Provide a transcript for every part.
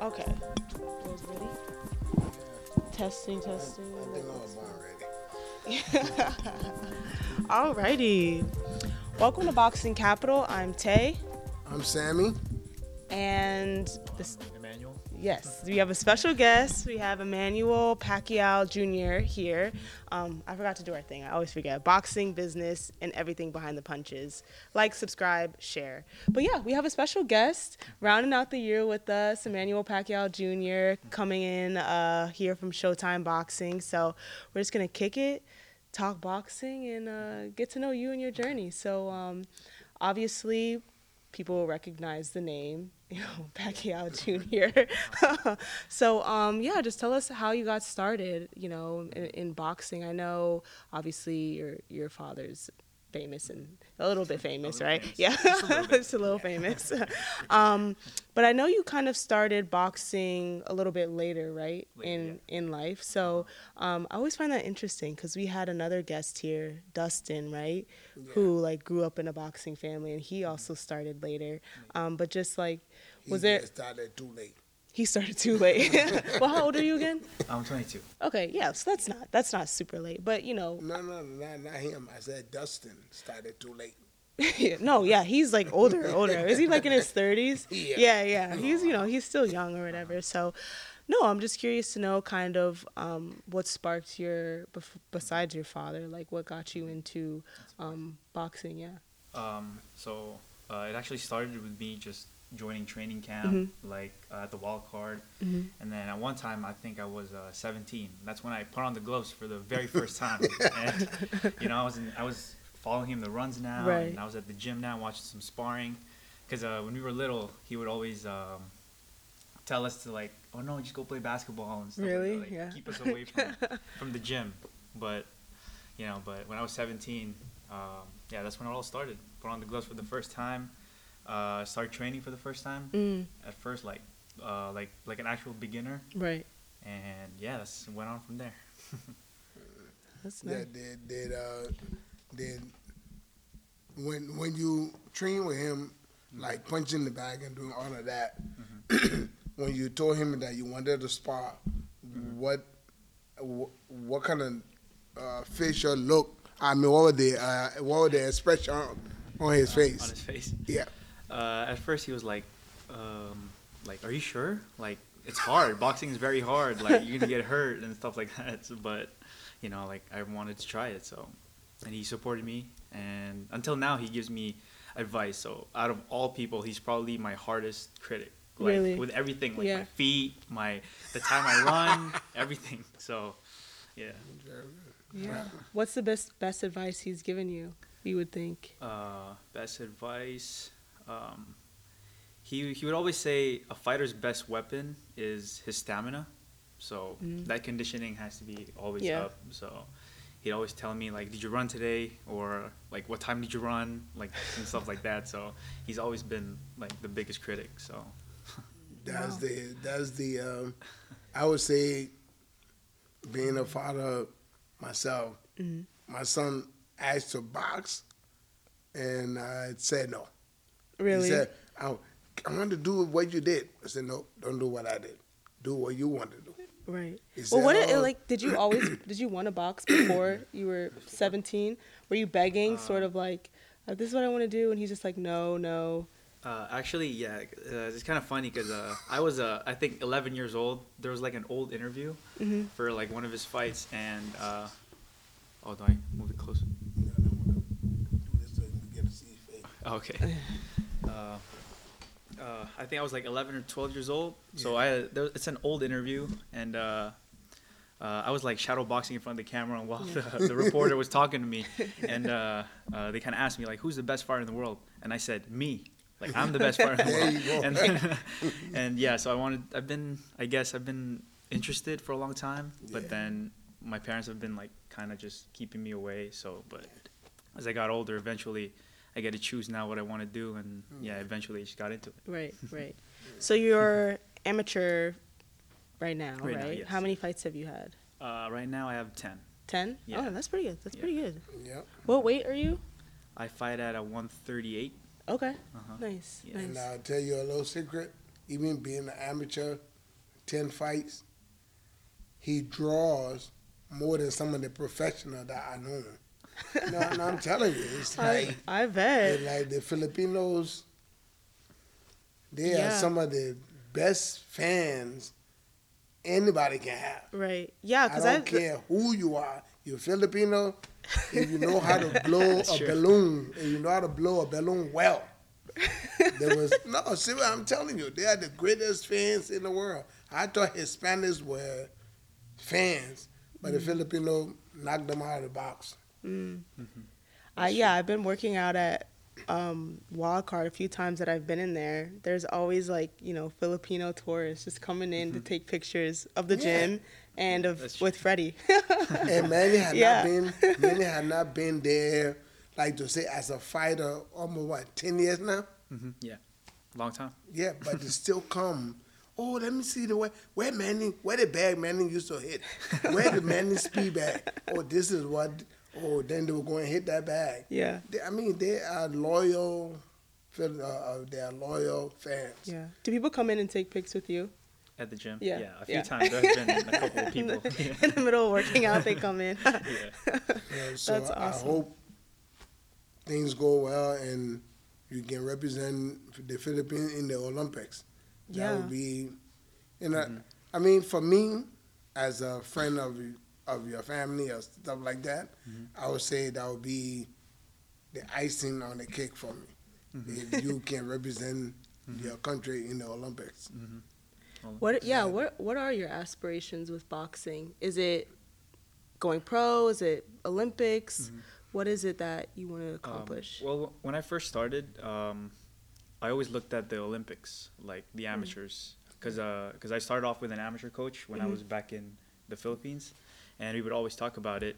Okay. Ready? Testing, testing. I think I'm about ready. Alrighty. Welcome to Boxing Capital. I'm Tay, I'm Sammy. and this. Yes, we have a special guest. We have Emmanuel Pacquiao Jr. here. Um, I forgot to do our thing. I always forget. Boxing, business, and everything behind the punches. Like, subscribe, share. But yeah, we have a special guest rounding out the year with us, Emmanuel Pacquiao Jr. coming in uh, here from Showtime Boxing. So we're just gonna kick it, talk boxing, and uh, get to know you and your journey. So um, obviously, people will recognize the name, you know, Pacquiao Jr. so, um, yeah, just tell us how you got started, you know, in, in boxing. I know, obviously, your your father's famous and a little bit famous, little right? famous. Yeah, Just a little a little famous. um, but I know you kind of started boxing a little bit later, right, in in life. So um, I always find that interesting because we had another guest here, Dustin, right, who like grew up in a boxing family, and he also started later. Um, but just like, He was there? just started too late. He started too late. well, how old are you again? I'm 22. Okay, yeah, so that's not that's not super late, but you know, No, no, not, not him. I said Dustin started too late. no, yeah, he's like older, older. Is he like in his thirties? Yeah. yeah, yeah. He's you know he's still young or whatever. So, no, I'm just curious to know kind of um, what sparked your besides your father, like what got you into um, boxing. Yeah. Um, so uh, it actually started with me just joining training camp, Mhm. like uh, at the wild card. Mhm. And then at one time, I think I was uh, 17. That's when I put on the gloves for the very first time. and, you know, I was in, I was following him the runs now, Right. and I was at the gym now watching some sparring. Because uh, when we were little, he would always um, tell us to like, oh no, just go play basketball and stuff. like like, Yeah. Keep us away from from the gym. But you know, but when I was 17, um, yeah, that's when it all started. Put on the gloves for the first time. Uh, started training for the first time. Mm, At first, like, uh, like, like an actual beginner, right. and yeah, that's went on from there. That's nice. Yeah, did did uh did when when you train with him, like punching the bag and doing all of that, when you told him that you wanted to spar, what wh- what kind of uh, facial look? I mean, what were the uh, what were the expression on, on his face? on his face. Yeah. Uh, at first, he was like, um, like, are you sure? Like, it's hard. Boxing is very hard. Like, you're gonna get hurt and stuff like that. So, but, you know, like, I wanted to try it. So, and he supported me. And until now, he gives me advice. So, out of all people, he's probably my hardest critic. Like, Really? with everything, like Yeah. my feet, my the time I run, everything. So, yeah. Yeah. What's the best best advice he's given you? You would think. Uh, best advice. Um, he he would always say a fighter's best weapon is his stamina. So Mm. that conditioning has to be always Yeah. up. So he'd always tell me like, "Did you run today?" or like, "What time did you run?" like and stuff like that. So he's always been like the biggest critic. So That's Wow. the that's the um, I would say being a father myself, Mhm. my son asked to box and I said no. Really. He said, I, I want to do what you did. I said, No, don't do what I did. Do what you want to do. Right. He Well, what said, it, "Oh." like did you always did you want to box before you were 17? Were you begging Uh, sort of like uh, this is what I want to do and he's just like no, no. Uh, actually, yeah, uh, it's kind of funny because uh, I was, uh, I think, 11 years old. There was like an old interview Mhm. for like one of his fights, and uh, oh, do I move it closer? Do this so you can get to see his face. Oh, okay. uh, uh, I think I was like 11 or 12 years old. So I, there, it's an old interview, and uh, uh, I was like shadow boxing in front of the camera while the, the reporter was talking to me, and uh, uh, they kind of asked me like, "Who's the best fighter in the world?" And I said, "Me." Like I'm the best fighter in the world. And, then, and yeah, so I wanted. I've been. I guess I've been interested for a long time, but Yeah. then my parents have been like kind of just keeping me away. So, but as I got older, eventually I get to choose now what I want to do, and yeah, eventually I just got into it. Right, right. So you're amateur right now, Right right? now, yes. How many fights have you had? Uh, right now I have ten. 10? Yeah. Oh, that's pretty good. That's Yeah. pretty good. Yep. What weight are you? I fight at a 138. Okay. Uh-huh. Nice. Yeah. Nice. And I'll tell you a little secret. Even being an amateur, ten fights, he draws more than some of the professional that I know. No, no, I'm telling you, it's I, like I bet. like the Filipinos, they Yeah. are some of the best fans anybody can have. Right. Yeah, I because don't I've care who you are. You're Filipino. If you know how to blow a true. balloon, and you know how to blow a balloon well, there was no. See, what I'm telling you, they are the greatest fans in the world. I thought Hispanics were fans, but the mm. Filipino knocked them out of the box. Mm. I, yeah, I've been working out at um, Wildcard a few times that I've been in there. There's always like you know Filipino tourists just coming in to take pictures of the Yeah. gym and of That's with Freddie. and Manny had Yeah. not been Manny had not been there like to say as a fighter almost what ten years now hmm Yeah, long time. yeah but they still come oh let me see the way where Manning where the bag Manning used to hit where the Manning speed bag oh this is what oh then they were going to hit that bag yeah, they, I mean they are loyal uh, uh, they are loyal fans yeah. Do people come in and take pics with you At the gym. Yeah, Yeah, a few yeah. times. There's been a couple of in, people. the, in the middle of working out? They come in. yeah. Yeah, so That's I awesome. hope things go well and you can represent the Philippines in the Olympics. That Yeah. would be, you know, Mhm. I mean, for me, as a friend of of your family or stuff like that, Mhm. I would say that would be the icing on the cake for me. Mhm. If you can represent Mhm. your country in the Olympics. Mhm. What? Yeah. What? What are your aspirations with boxing? Is it going pro? Is it Olympics? Mhm. What is it that you want to Um, accomplish? well, when I first started, um, I always looked at the Olympics, like the Mm. amateurs, because I started off with an amateur coach when I Mhm. was back in the Philippines, and we would always talk about it.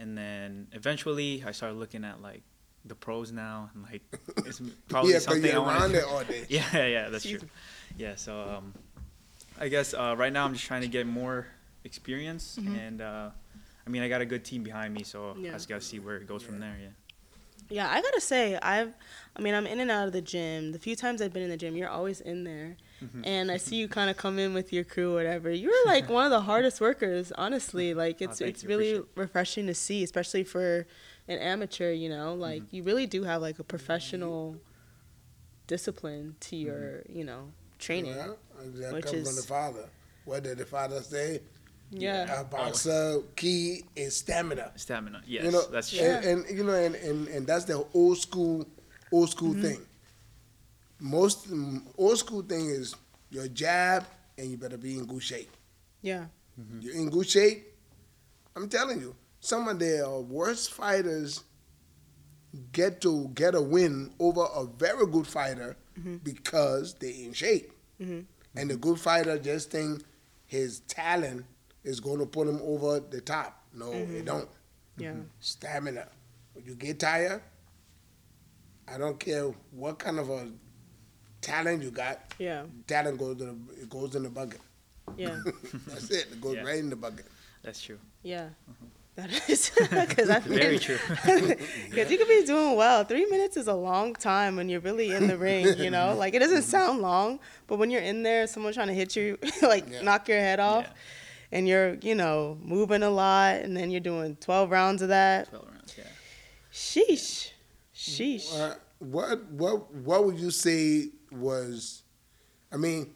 And then eventually, I started looking at like the pros now, and like it's probably yeah, something I you're want around to it all day. Yeah, yeah, that's Excuse true. Yeah, so um, I guess uh, right now I'm just trying to get more experience, Mhm. and uh, I mean I got a good team behind me, so Yeah. I just gotta see where it goes from there. Yeah. Yeah, I gotta say, I've, I mean, I'm in and out of the gym. The few times I've been in the gym, you're always in there, Mhm. and I see you kind of come in with your crew, or whatever. You're like one of the hardest workers, honestly. Like Oh, it's thank it's you, really appreciate refreshing to see, especially for an amateur. You know, Mm-hmm. like you really do have like a professional discipline to Mm-hmm. your, you know, training. Yeah, that which comes from the father. What did the father say? Yeah. A boxer key is stamina. Stamina, yes, you know, that's true. And, and you know, and, and, and that's the old school, old school Mm-hmm. thing. Most old school thing is your jab, and you better be in good shape. Yeah. You're in good shape. I'm telling you, some of the uh, worst fighters get to get a win over a very good fighter Mhm. because they're in shape, Mhm. and the good fighter just think his talent is going to put him over the top. No, it don't Yeah. stamina. When you get tired, I don't care what kind of a talent you got. Yeah. Talent goes to the, it goes in the bucket. Yeah. That's it. It goes Yeah. right in the bucket. That's true. Yeah. That is because I've Mm-hmm. Very true. Because you could be doing well. Three minutes is a long time when you're really in the ring, you know? Like, it doesn't Mm-hmm. sound long, but when you're in there, someone trying to hit you, like, Yeah. knock your head off, Yeah. and you're, you know, moving a lot, and then you're doing 12 rounds of that. Twelve rounds, yeah. Sheesh. Sheesh. Uh, what what what would you say was? I mean,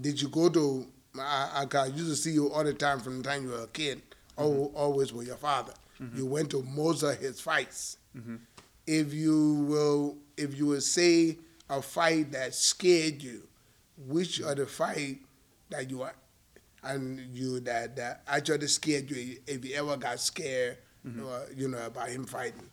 did you go to? I, I, used to see you all the time from the time you were a kid. al- Always with your father. You went to most of his fights. Mhm. If you will, if you would say a fight that scared you, which are the fight that you are, and you that that actually scared you? If you ever got scared, uh, you know about him fighting.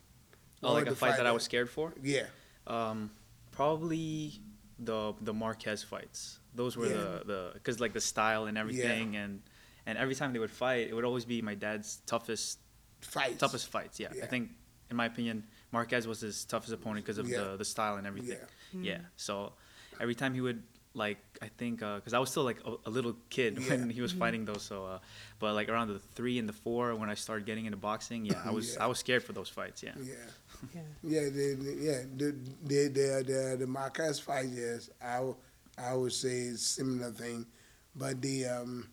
Oh, like a the fight that I was scared for. Yeah. Um, probably the the Marquez fights. Those were Yeah. the the because like the style and everything, and and every time they would fight, it would always be my dad's toughest fights. toughest fights. Yeah, Yeah. I think in my opinion, Marquez was his toughest opponent because of Yeah. the the style and everything. Yeah. Mm-hmm. Yeah. So every time he would like, I think uh, because I was still like a, a little kid Yeah. when he was mm-hmm. fighting those. So, uh, but like around the three and the four when I started getting into boxing, yeah, I was Yeah. I was scared for those fights. Yeah. Yeah. Yeah. Yeah, the, the, yeah, the the the the, the Marquez fight, yes, I, I would say similar thing, but the um,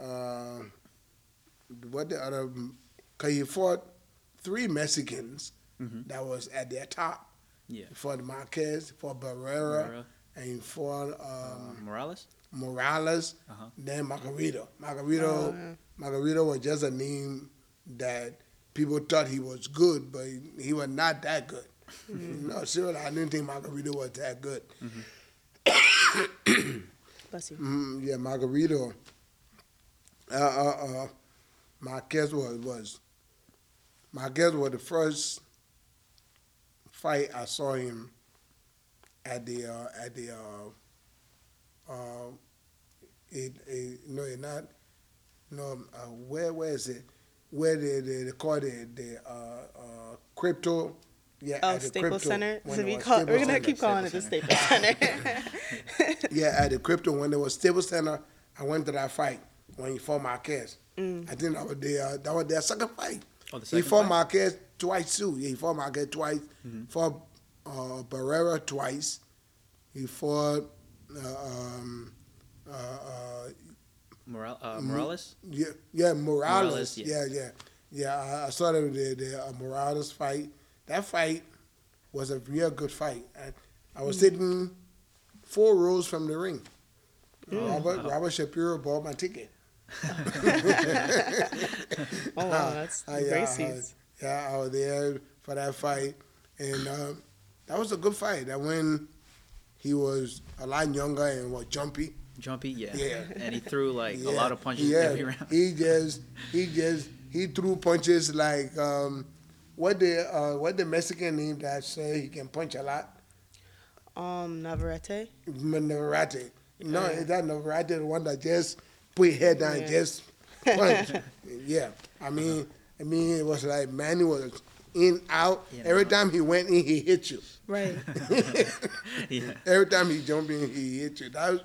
uh, what the other? Cause he fought three Mexicans Mhm. that was at their top. Yeah. He fought Marquez, fought Barrera, Barrera, and for fought uh, um, Morales. Morales, Uh-huh. then Margarito. Margarito, yeah. Margarito was just a name that people thought he was good, but he, he was not that good. No, seriously, I didn't think Margarito was that good. Bless you. Mm, yeah, Margarito. Uh, uh, uh, Marquez was was my guess was the first fight I saw him at the uh, at the uh, uh, it, it, no, it not no uh, where where is it where they they, they call it the uh, uh, crypto yeah Oh, at the Staples crypto, Center. So we call, Staples we're gonna Center. keep calling it the Staples Staples Center. Yeah, at the crypto when there was Staples Center, I went to that fight when he fought Marquez. Mm. I think that was their that was their second fight. Oh, the he second fought fight? Marquez twice too. Yeah, he fought Marquez twice. Mhm. Fought uh, Barrera twice. He fought uh, um, uh, uh, Moral, uh. Morales. yeah, yeah Morales. Morales, yeah, yeah. yeah, yeah. I, I saw the the, the uh, Morales fight. That fight was a real good fight. I, I was sitting four rows from the ring. Robert wow. Robert Shapiro bought my ticket. oh wow, that's I, great seats. Yeah, I was there for that fight, and uh, that was a good fight. That when he was a lot younger and was jumpy. Jumpy, yeah. Yeah. And he threw like Yeah, a lot of punches yeah, every round. He just he just he threw punches like um, what the uh, what the Mexican name that say he can punch a lot. Um, Navarrete. Navarrete. No, Yeah. is that Navarrete the one that just put his head down and Yeah. just punch? yeah, I mean, I mean, it was like Manny was in out. You Every time he went in, he hit you. Right. yeah. Every time he jumped in, he hit you. That was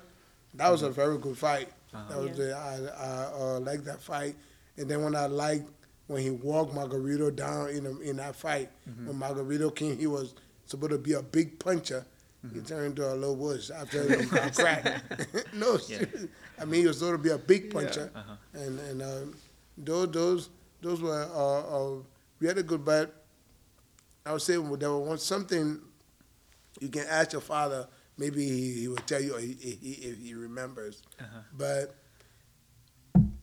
that was a very good fight. Uh-huh. That was Yeah. the, I, I uh, like that fight. And then when I like when he walked Margarito down in a, in that fight, Mm-hmm. when Margarito came, he was supposed to be a big puncher. Mm-hmm. He turned into a little wuss after he got cracked. no, Yeah. seriously. I mean, he was supposed to be a big puncher. Uh-huh. And and um, those those those were uh, uh, really good. But I would say there was something you can ask your father. Maybe he, he will tell you if he, if he remembers. Uh-huh. But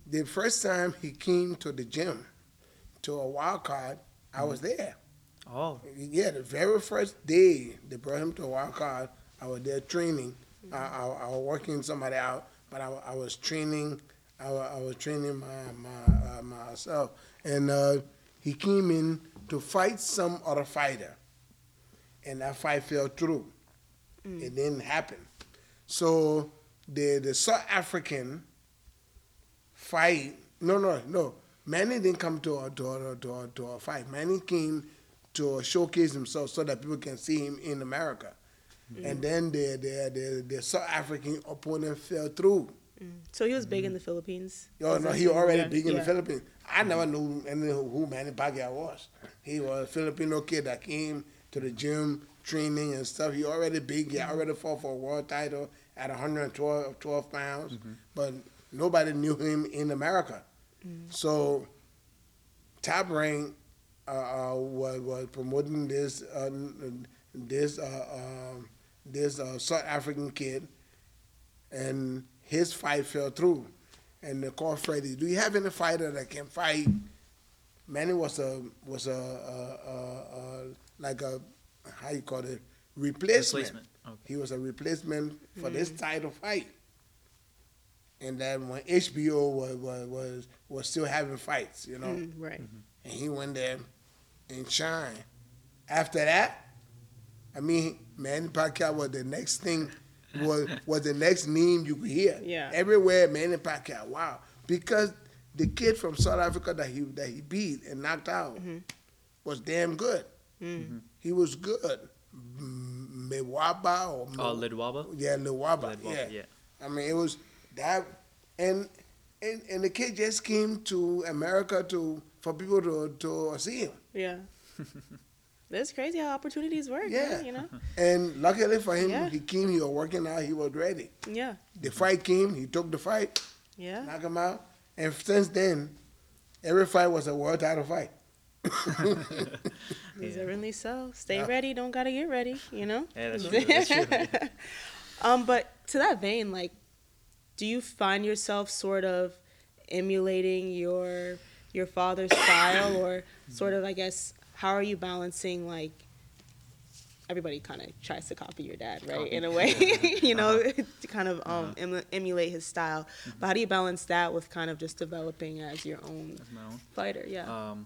the first time he came to the gym, to a wild card, I was there. Oh, Yeah, the very first day they brought him to a wild card, I was there training. I, I, I was working somebody out, but I, I was training. I, I was training my, my uh, myself, and uh, he came in to fight some other fighter, and that fight fell through. Mm. It didn't happen. So the the South African fight. No, no, no. Manny didn't come to a, to a, to a, to a fight. Manny came to showcase himself so that people can see him in America. Mm. And then the, the, the, the South African opponent fell through. Mm. So he was big in the Philippines. Oh, no, he already yeah, big in the. Philippines. I never knew any who Manny Pacquiao was. He was a Filipino kid that came to the gym training and stuff. He already big. He already fought for a world title at 112 12 pounds, but nobody knew him in America. So Top Rank uh, uh, was, was promoting this uh, this uh, um, this uh, South African kid, and his fight fell through. And they called Freddie. Do you have any fighter that can fight? Manny was a was a, a, a, a like a how you call it replacement. replacement. Okay. He was a replacement for this title fight. And then when HBO was was was, was still having fights, you know, Mm, right. and he went there and shined. After that, I mean, Manny Pacquiao was the next thing, was was the next name you could hear. Yeah. Everywhere, Manny Pacquiao. Wow, because the kid from South Africa that he that he beat and knocked out was damn good. Mm. He was good. M- Mewaba or Oh, Mo- Ledwaba. yeah, Lewaba. Ledwaba, Yeah. yeah. I mean, it was that, and and and the kid just came to America to for people to to see him. Yeah. It's crazy how opportunities work. Yeah. Yeah. You know. And luckily for him, Yeah. he came. He was working out. He was ready. Yeah. The fight came. He took the fight, Yeah. Knock him out, and since then, every fight was a world title fight. Deservingly so. Stay Yeah. ready. Don't gotta get ready. You know. Yeah, that's true. That's true. um, but to that vein, like, do you find yourself sort of emulating your your father's style, or sort of, I guess, how are you balancing like? Everybody kind of tries to copy your dad, right? Copy. In a way, you know, to kind of um, emu- emulate his style. But how do you balance that with kind of just developing as your own my own. fighter? Yeah. Um,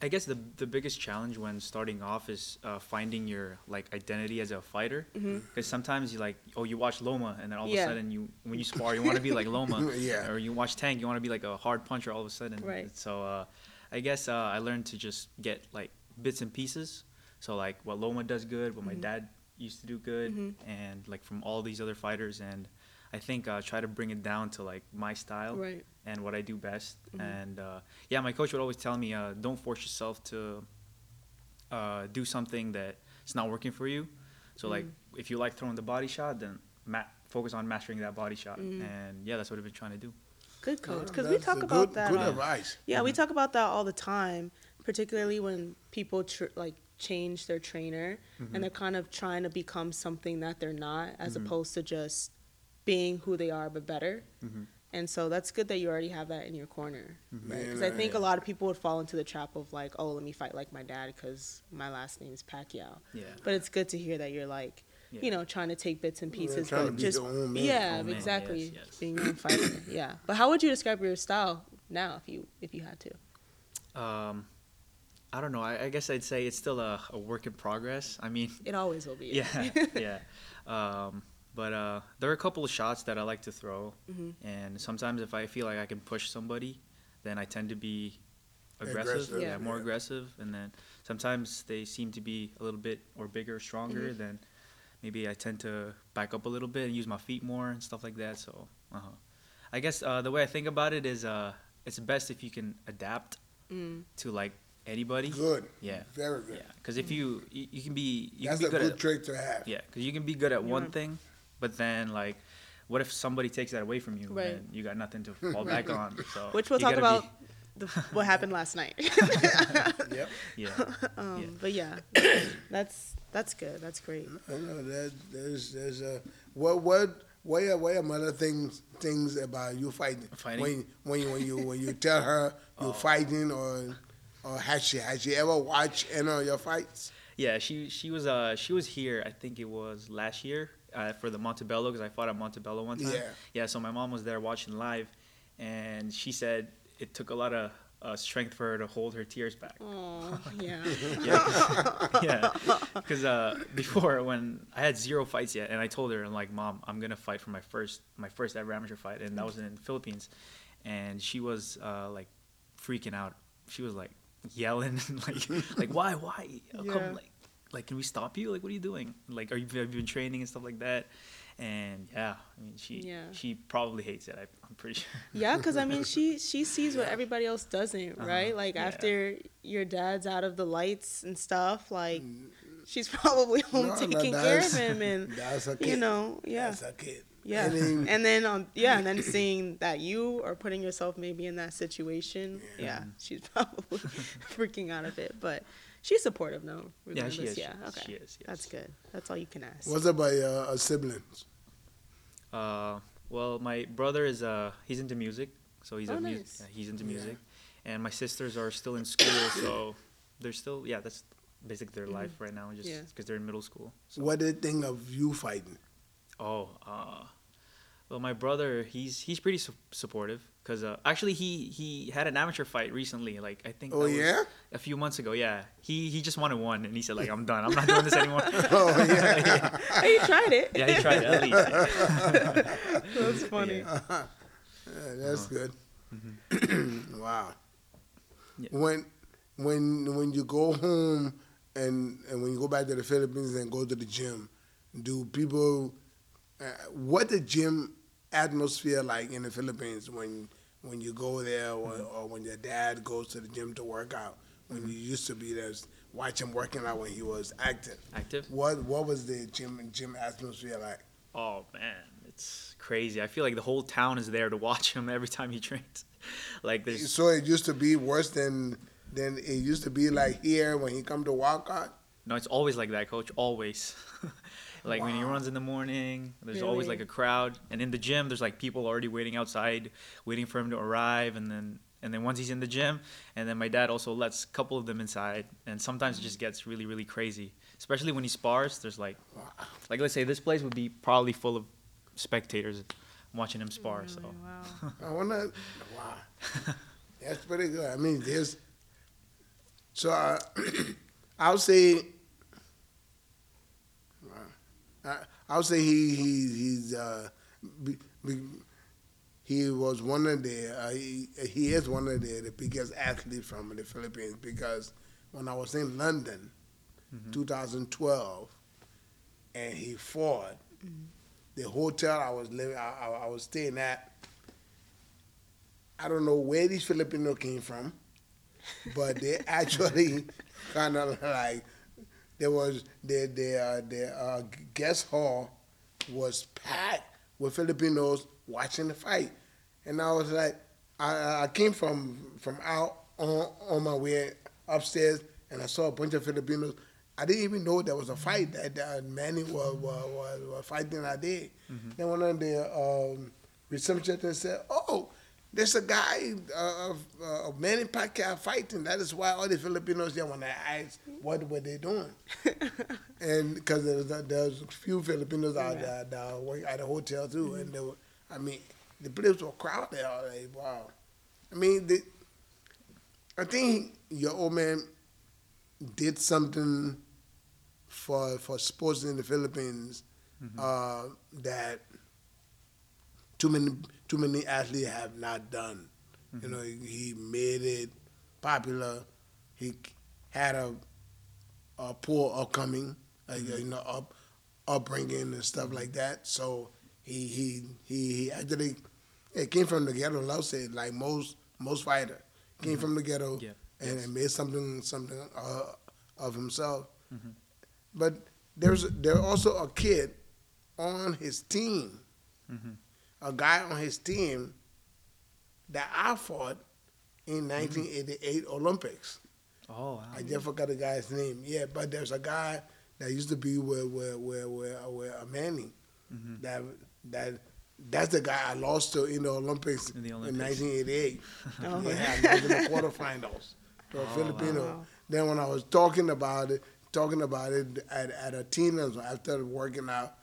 I guess the the biggest challenge when starting off is uh, finding your like identity as a fighter. Because sometimes you like, oh, you watch Loma, and then all of Yeah. a sudden you when you spar, you want to be like Loma. Yeah. Or you watch Tank, you want to be like a hard puncher all of a sudden. Right. So uh, I guess uh, I learned to just get like bits and pieces. So like what Loma does good, what my Mm-hmm. dad used to do good, and like from all these other fighters, and I think uh, try to bring it down to like my style Right. and what I do best. And uh, yeah, my coach would always tell me, uh, don't force yourself to uh, do something that's not working for you. So like, if you like throwing the body shot, then ma- focus on mastering that body shot. And yeah, that's what I've been trying to do. Good coach. Yeah, Because we talk about good, that. Good uh, advice. Yeah, we talk about that all the time, particularly when people tr- like change their trainer and they're kind of trying to become something that they're not, as opposed to just being who they are but better. And so that's good that you already have that in your corner. Because I Man, think a lot of people would fall into the trap of like, oh, let me fight like my dad because my last name is Pacquiao. Yeah. But it's good to hear that you're like, Yeah. you know, trying to take bits and pieces, to but just your own man. yeah, exactly, yes, yes. being your own fighter. yeah. But how would you describe your style now, if you if you had to? Um, I don't know. I, I guess I'd say it's still a, a work in progress. I mean, It always will be. yeah, yeah. Um, but uh, there are a couple of shots that I like to throw, Mhm. and sometimes if I feel like I can push somebody, then I tend to be aggressive, Aggressive, yeah, Yeah. more yeah. aggressive. And then sometimes they seem to be a little bit or bigger, stronger. Mm-hmm. Then maybe I tend to back up a little bit and use my feet more and stuff like that. So, uh-huh. I guess uh, the way I think about it is, uh, it's best if you can adapt Mm. to like anybody. Good. Yeah. Very good. Yeah, because if you, you you can be you That's can a be good good at trick to have. yeah, because you can be good at one Yeah. thing, but then like, what if somebody takes that away from you? Right. And you got nothing to fall back on. So Which we'll talk about be- the, what happened last night. Yep. yeah, um, Yeah. But yeah, that's that's good. That's great. I know that there's there's a what what what are what are some other things things about you fighting? Fighting? When when you when you when you tell her you're Oh. fighting or or has she has she ever watched any of your fights? yeah. She she was uh she was here. I think it was last year uh, for the Montebello because I fought at Montebello one time. Yeah. Yeah. So my mom was there watching live, and she said it took a lot of uh, strength for her to hold her tears back. Oh yeah. yeah, 'cause- yeah. Because uh, before when I had zero fights yet, and I told her, I'm like, Mom, I'm gonna fight for my first my first ever amateur fight, and that was in the Philippines, and she was uh, like freaking out. She was like yelling, like like why why How Yeah. come like like can we stop you? Like what are you doing? Like are you have you been training and stuff like that? And yeah, I mean she Yeah. she probably hates it. I, I'm pretty sure. Yeah, because I mean, she she sees what everybody else doesn't, Uh-huh, right? Like yeah. after your dad's out of the lights and stuff, like she's probably home No, no, taking care of him, and That's a kid. you know, yeah, That's a kid. yeah. And then- And then um, yeah, and then seeing that you are putting yourself maybe in that situation, yeah, she's probably freaking out of it, but she's supportive, no? Yeah, she is, Yeah, she is, okay, she is, that's good. That's all you can ask. What's about your uh, siblings? Uh, well, my brother is uh he's into music, so he's Oh, a mu- nice. yeah, he's into Yeah. music, and my sisters are still in school, so they're still yeah that's basically their life right now, just Yeah. because they're in middle school. So. What do you think of you fighting? Oh, uh, well, my brother he's he's pretty su- supportive because uh, actually he he had an amateur fight recently, like I think Oh that was yeah? a few months ago. Yeah, he he just wanted one, and he said like I'm done, I'm not doing this anymore. Oh yeah. Hey, you tried it. yeah, he tried it at least. That's funny. Yeah. Yeah, that's good. wow. Yeah. When when when you go home and and when you go back to the Philippines and go to the gym, do people uh, what the gym atmosphere like in the Philippines when when you go there or, mm-hmm. or when your dad goes to the gym to work out when mm-hmm. you used to be there? watch him working out when he was active. Active? What what was the gym gym atmosphere like? Oh man, it's crazy. I feel like the whole town is there to watch him every time he trains. like there's So it used to be worse than than it used to be like here when he come to Wildcard. no, it's always like that, coach. Always. like when he runs in the morning, there's always like a crowd, and in the gym, there's like people already waiting outside, waiting for him to arrive, and then and then once he's in the gym, and then my dad also lets a couple of them inside, and sometimes it just gets really really crazy, especially when he spars. There's like, like let's say this place would be probably full of spectators watching him spar. So Wow. I wonder. Wow, that's pretty good. I mean, there's. So uh, I'll say. I, I'll say he he he's uh, be, be, he was one of the uh, he, he is one of the, the biggest athletes from the Philippines because when I was in London, 2012, and he fought, the hotel I was living I, I, I was staying at. I don't know where these Filipinos came from, but they actually kind of like there was the the uh, the uh, guest hall was packed with Filipinos watching the fight, and I was like, I, I came from from out on on my way upstairs, and I saw a bunch of Filipinos. I didn't even know there was a fight that, that Manny was, was, was, was fighting that day. Then one of the um, receptionists said, "Oh, there's a guy uh, of uh, Manny Pacquiao fighting. That is why all the Filipinos there when I asked what were they doing, and because there's was there a few Filipinos out there that work at the hotel too, and they were, I mean, the place was crowded. All like, wow. I mean, the, I think your old man did something for for sports in the Philippines uh, that too many too many athletes have not done. You know, he, made it popular. He had a a poor upcoming, like, you know, up upbringing and stuff like that. So he he he, he actually it came from the ghetto. Love said like most most fighter came from the ghetto Yeah. and, and made something something uh, of himself. But there's there's also a kid on his team, Mhm. A guy on his team that I fought in 1988 Olympics. oh wow. I just forgot the guy's name. Yeah, but there's a guy that used to be with with with with, with uh, Manny. Mhm. That that that's the guy I lost to in the Olympics In the in 1988. Oh, yeah, in the quarterfinals to a Oh, Filipino. wow. Then when I was talking about it, talking about it at, at a Tina's after working out,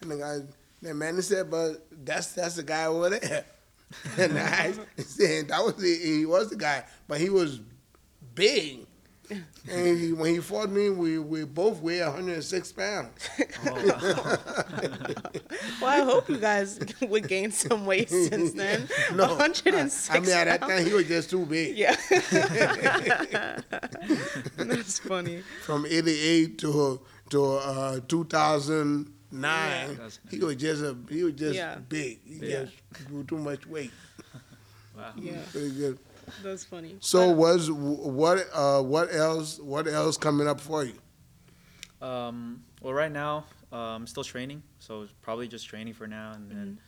and the guy, then Manny said, "But that's that's the guy over there." and I said that was the, he was the guy, but he was big. And he, when he fought me, we, we both weigh 106 pounds. Well, I hope you guys would gain some weight since then. No, 106 I mean, at that time, he was just too big. Yeah. That's funny. From 88 to to uh, 2009, That's- he was just a he was just Yeah. big. He Yeah. just grew too much weight. wow. Yeah, Pretty good. that's funny. So But- was what uh, what else what else coming up for you? Um, well, right now uh, I'm still training, so probably just training for now, and then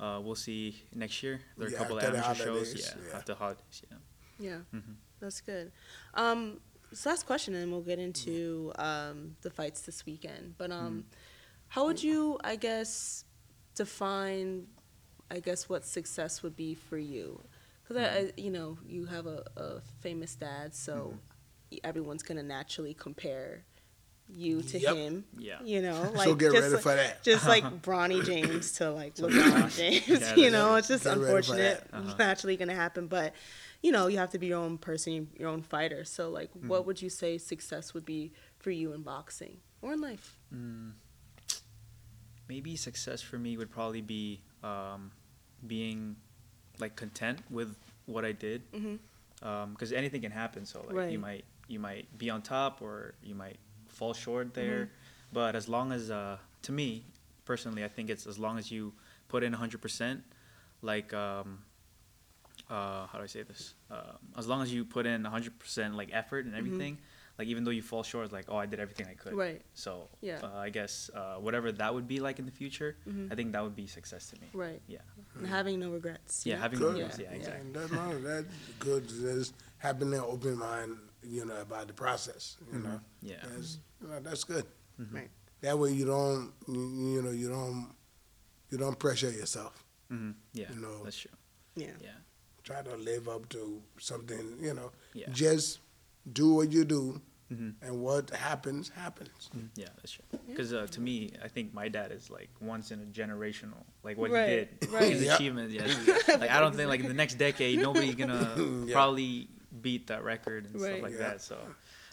uh, we'll see next year. There are Yeah, a couple of amateur shows. Yeah, yeah. after holidays. Yeah. Yeah, Mhm. that's good. Um, so last question, and we'll get into um, the fights this weekend. But um, how would you, I guess, define, I guess, what success would be for you? Because I, I, you know, you have a, a famous dad, so everyone's gonna naturally compare you to Yep. him. Yeah. You know, like so get just ready like, for that. just like Bronny James to like LeBron. James. You know, it's just Get unfortunate. It's Uh-huh. naturally gonna happen, but you know, you have to be your own person, your own fighter. So, like, Mm-hmm. what would you say success would be for you in boxing or in life? Mm, maybe success for me would probably be um, being like content with what I did, because anything can happen. So like you might you might be on top or you might fall short Mm-hmm. there, but as long as uh, to me personally, I think it's as long as you put in 100%, like um, uh, how do I say this? Um, as long as you put in 100% like effort and everything, like even though you fall short, like oh I did everything I could. Right. So Yeah. uh, I guess uh, whatever that would be like in the future, Mhm. I think that would be success to me. Right. Yeah. And having no regrets. Yeah, having Good. no Yeah, regrets, yeah, yeah. exactly. And that's not that's good. Just having an open mind, you know, about the process. You know, Yeah. that's you know, that's good. Mhm. Right. That way you don't you, you know you don't you don't pressure yourself. hmm Yeah. You know. That's true. Yeah. Yeah. Try to live up to something. You know, Yeah. just do what you do, hmm and what happens happens. Yeah, that's true. Because uh, to me, I think my dad is like once in a generational, like what Right, he did, right. his Yeah. achievement. Yes. like I don't think like in the next decade nobody's gonna Yeah. probably beat that record and Right. stuff like Yeah. that. So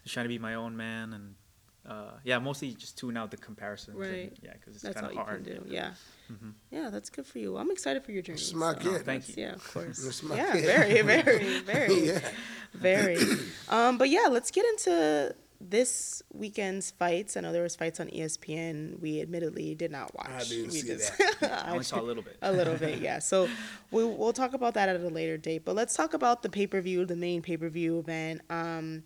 just trying to be my own man and uh, yeah, mostly just tune out the comparisons. and- Right. yeah, because it's That's kind all of you hard. can do. Yeah. Mhm. Yeah, that's good for you. I'm excited for your journey. Smart so kid. Thank you. Yeah, of course. You're a yeah, kid. very, very, very, yeah. very. Um, but yeah, let's get into this weekend's fights. I know there was fights on ESPN. We admittedly did not watch. I didn't we see I only saw a little bit. a little bit, yeah. So we, we'll talk about that at a later date. But let's talk about the pay per view, the main pay per view event. Um,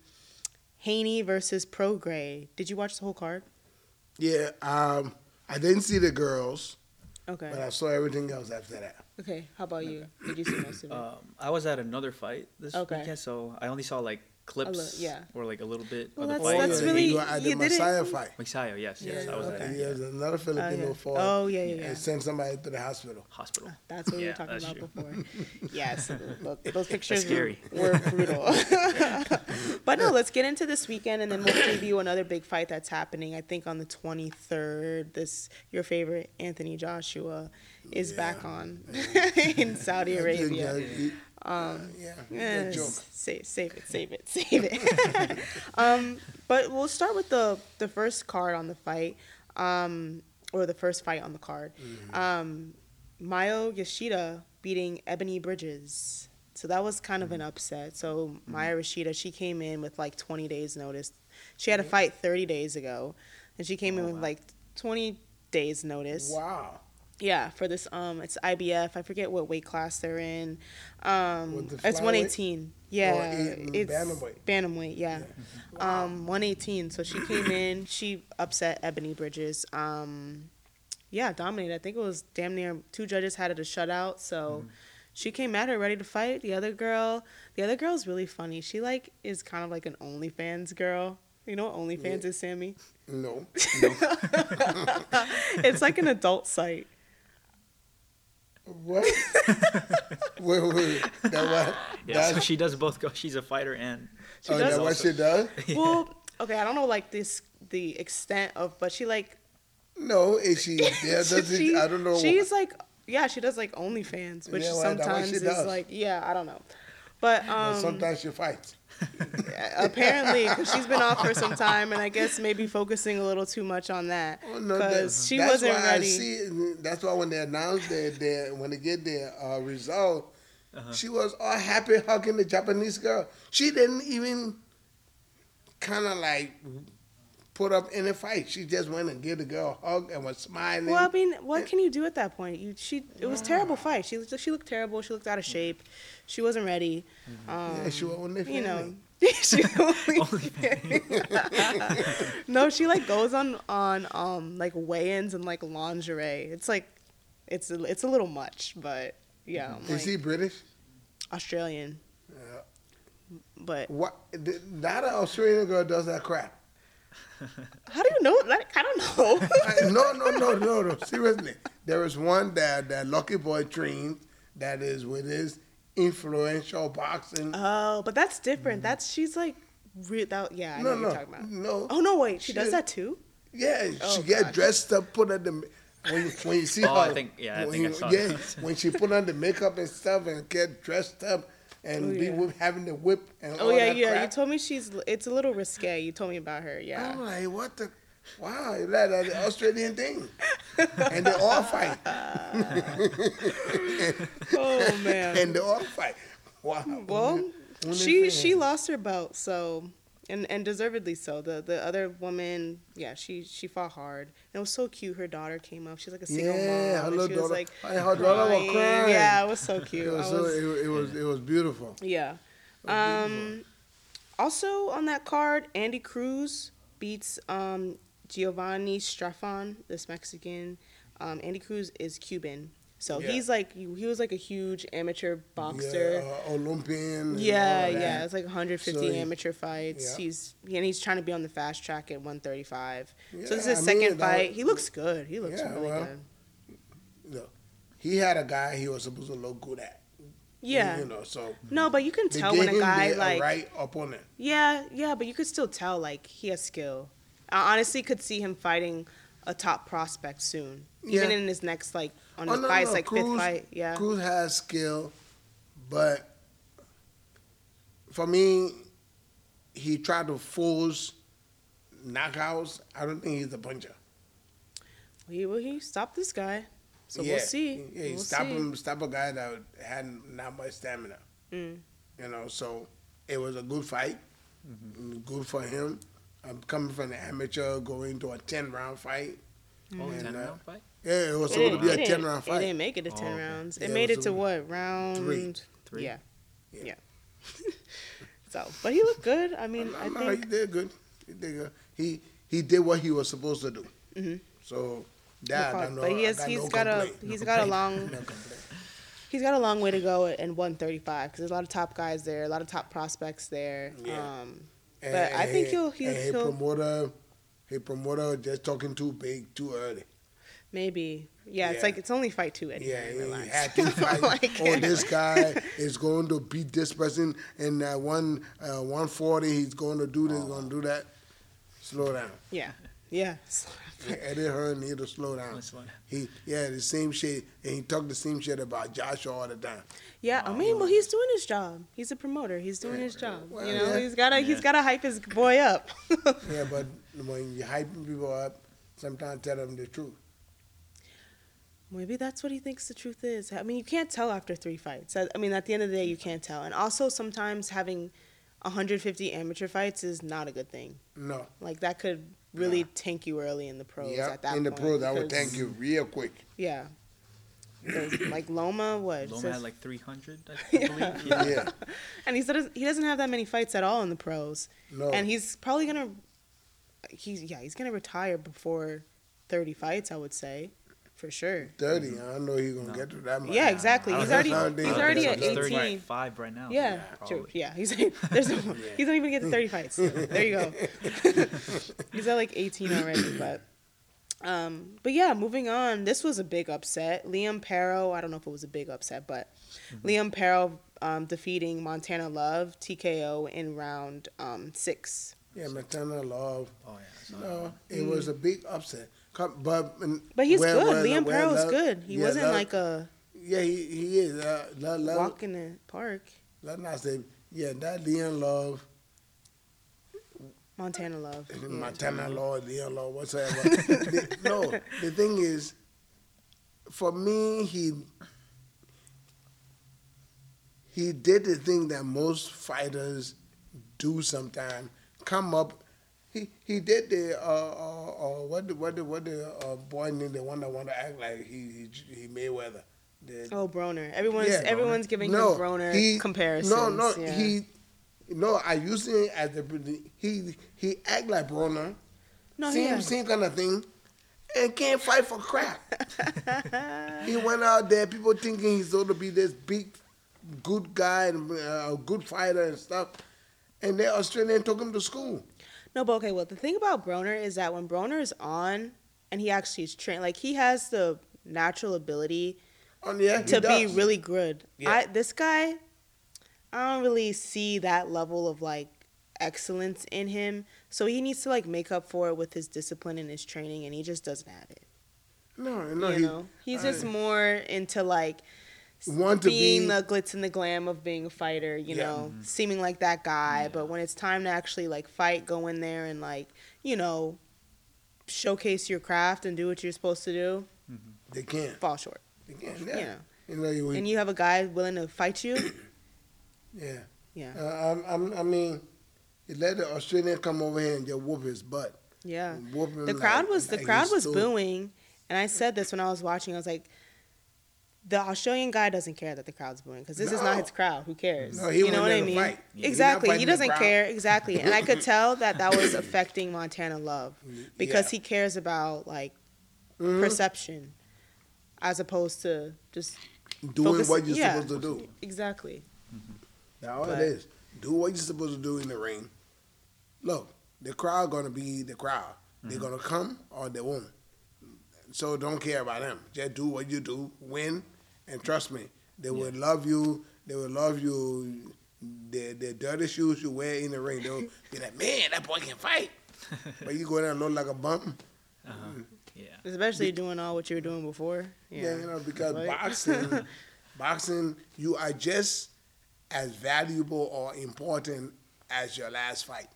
Haney versus Prograis. Did you watch the whole card? Yeah, um, I didn't see the girls, Okay. but I saw everything else after that. Okay. How about you? Did you see most of it? Um, I was at another fight this Okay. weekend, so I only saw like clips yeah. or like a little bit Well, of the that's- fight. that's yeah, really- you at the didn't- Messiah fight. Mixayo, yes, yes, Yeah, I was okay. at Yeah, there's another Filipino Okay. fought Oh yeah, yeah, yeah. and sent somebody to the hospital. hospital. Ah, that's what we were talking about true. before. yes, th- those pictures were, scary. were brutal. but no, let's get into this weekend, and then we'll preview another big fight that's happening. I think on the 23rd. This your favorite Anthony Joshua is back on in Saudi Arabia. Um, yeah, Eh, good joke. Save, save it, save it, save it. um, but we'll start with the the first card on the fight, um, or the first fight on the card. Um, Miyo Yoshida beating Ebanie Bridges. So that was kind of an upset. So Miyo Yoshida, she came in with like 20 days notice. She had a fight 30 days ago, and she came in Oh, with wow. like 20 days notice. Wow. Yeah, for this um, it's IBF. I forget what weight class they're in. Um, the it's flyweight? one eighteen. Yeah, eight- it's bantamweight? Bantamweight, yeah. Um, one eighteen. So she came in. She upset Ebanie Bridges. Um, yeah, dominated. I think it was damn near two judges had it a shutout. So. She came at her ready to fight. The other girl, the other girl's really funny. She like is kind of like an OnlyFans girl. You know what OnlyFans is, Sammy? No. it's like an adult site. What? wait, wait, wait. That what? Yeah, so she does both go. She's a fighter and She oh, does that what she does? well, okay, I don't know like this the extent of, but she like No, is she there? Does she, it, I don't know. She's like yeah, she does like OnlyFans, which Yeah, well, sometimes she is does. like yeah, I don't know, but But um, sometimes she fights. apparently 'cause she's been off for some time, and I guess maybe focusing a little too much on that Oh, no, because that- she that's wasn't why ready. I see, that's why when they announced their, their when they get their uh, result, Uh-huh. she was all happy hugging the Japanese girl. She didn't even kind of like put up in a fight. She just went and gave the girl a hug and was smiling. Well, I mean, what can you do at that point? You she it was a terrible fight. She looked she looked terrible. She looked out of shape. She wasn't ready. Um, yeah, she was on their you know. she only, no, she like goes on on um like weigh-ins and like lingerie. It's like it's a, it's a little much, but yeah, I'm Is like, he British? Australian. Yeah. But What? th- Not an Australian girl does that crap. how do you know? Like I don't know. I- no, no, no, no, no. Seriously, there is one that that Lucky Boy trained that is with his influential boxing. oh, but that's different. Mm. That's she's like re- that. Yeah, I know no, what you're no, talking about. no. Oh no, wait, she, She- does that too. Yeah, Oh, she get God. dressed up, put on the when you, when you see Oh, her. I think- yeah, I when think I saw yeah, that. when she put on the makeup and stuff and get dressed up and Oh, be yeah. having the whip and Oh yeah, that yeah. You told me she's. It's a little risque. You told me about her. Yeah. I'm like, what the? Wow, that uh, the Australian thing, and they all fight, Oh man. and they all fight. Wow. Well, she she lost her belt, so and and deservedly so. The the other woman, yeah, she she fought hard. And it was so cute. Her daughter came up. She's like a single Yeah, mom. her and little she was daughter- like and her daughter was crying. Yeah, it was so cute. It was, I so, was- it, it was it was beautiful. yeah. Was Um, Also on that card, Andy Cruz beats um, Jovanni Straffon, this Mexican. Um, Andy Cruz is Cuban, so Yeah. he's like he was like a huge amateur boxer. Yeah, uh, Olympian. Yeah, yeah, it's like 150 So amateur fights. yeah. He's and he's trying to be on the fast track at 135. so this is his I second mean, fight. was- he looks good. He looks Yeah, really well, good. You know, he had a guy he was supposed to look good at. Yeah. You know, so No, but you can tell when a guy like a right opponent. Yeah, yeah, but you could still tell like he has skill. I honestly could see him fighting a top prospect soon, even in his next like on Oh, his no, fight, no, like Cruz- fifth fight. Yeah, Cruz has skill, but for me, he tried to force knockouts. I don't think he's a puncher. he will he stop this guy, so yeah. we'll see. Yeah, he we'll stop him. Stop a guy that had not much stamina. Mm. You know, so it was a good fight. Good for him. I'm coming from the amateur, going to a ten round fight. Oh, And, 10 uh, round fight? Yeah, it was supposed to be a ten round fight. It didn't make it to ten Oh, okay. rounds. Yeah, It it made was it to what round? Three. Three? Yeah, Yeah. yeah. so, but he looked good. I mean, I no, he think did good. He did good. He he did what he was supposed to do. Mhm. So that I don't know. But he has, got he's no got a- complaint. he's No got a long- he's got a long way to go in 135 because there's a lot of top guys there, a lot of top prospects there. Yeah. Um, But I think he- he'll- he'll- and his he'll- promoter, his promoter just talking too big, too early. Maybe, yeah, It's like it's only fight two anyway. Yeah, he relax. had to fight. Like- oh, this guy is going to beat this person, and uh, one uh, one forty, he's going to do this, Oh. going to do that. Slow down. Yeah, yeah. Yeah, Eddie Hearn need to slow down. Slow down. He yeah, the same shit, and he talked the same shit about Joshua all the time. Yeah, I mean, well, he's doing his job. He's a promoter. He's doing his job. Well, you know, yeah. he's gotta he's Yeah. gotta hype his boy up. Yeah, but when you hyping people up, sometimes tell them the truth. Maybe that's what he thinks the truth is. I mean, you can't tell after three fights. I, I mean, at the end of the day, you can't tell. And also, sometimes having 150 amateur fights is not a good thing. No. Like that could really Nah. tank you early in the pros. Yeah, at that in the point, pros, I would tank you real quick. Yeah. Like Loma, what? Loma says- had like 300, I, I Yeah. believe. Yeah. and he said he doesn't have that many fights at all in the pros, No. and he's probably gonna, he's yeah, he's gonna retire before 30 fights. I would say, for sure. 30. I don't know he's going to No. get to that much. Yeah, exactly. I don't He's already he's already at think so. 18. 35 right now. Yeah, true. Yeah, he's there's no, he doesn't even get to 30 fights. There you go. he's at like 18 already, but um, but yeah, moving on. This was a big upset. Liam Paro. I don't know if it was a big upset, but Liam Paro um, defeating Montana Love TKO in round um, six. Yeah, maternal love. Oh, yeah. No, it was a big upset. Come- But But he's where- good. where- Liam Paro is good. He yeah, wasn't Love- like a Yeah, he, he is. Uh, love, love, walk in the park. let not say, yeah, that Leon Love, Montana Love. Montana Law, Leon Law, whatsoever. The- no, the thing is, for me, he he did the thing that most fighters do sometimes. Come up. He he did the uh uh, uh what the what the what the uh, boy named the one that want to act like he he, he Mayweather. The, Oh, Broner. Everyone's Yeah, Broner. everyone's giving no, him Broner he- comparisons. No, no, yeah. he. No, I used it as the he he act like Broner, no, same yeah. same kind of thing, and can't fight for crap. he went out there, people thinking he's going to be this big, good guy and uh, a good fighter and stuff, and the Australian took him to school. No, but okay. Well, the thing about Broner is that when Broner is on, and he actually is trained, like he has the natural ability On yeah, to be really good. Yeah. I this guy, I don't really see that level of like excellence in him. So he needs to like make up for it with his discipline and his training, and he just doesn't have it. no, no, you he know, he's just more into like want to being be the glitz and the glam of being a fighter, you Yeah. know, seeming like that guy. Yeah. But when it's time to actually like fight, go in there and like, you know, showcase your craft and do what you're supposed to do, they can't, fall short. they can't. You Yeah, know. you know, you, And you have a guy willing to fight you. yeah. Yeah. Uh, I'm, I'm, I mean, he let the Australian come over here and just whoop his butt. Yeah. Whoop him The like- crowd was the like crowd was stupid. booing, and I said this when I was watching. I was like, the Australian guy doesn't care that the crowd's booing because this is not his crowd. Who cares? No, he you know what I mean? fight. Yeah. He not Exactly. He doesn't care. Exactly. And I could tell that that was affecting Montana Love because Yeah. he cares about like Mhm. perception as opposed to just doing focus- what you're yeah. supposed to do. exactly. That's all But- it is. Do what you're supposed to do in the ring. Look, the crowd gonna be the crowd. They're gonna come or they won't. So don't care about them. Just do what you do, win, and trust me, they will love you. They will love you. The the dirty shoes you wear in the ring, they'll be like, man, that boy can fight. but you go there and look like a bum. Uh-huh. Yeah. Especially doing all what you were doing before. Yeah, Yeah. you know, because Right. boxing, boxing, you are just as valuable or important as your last fight.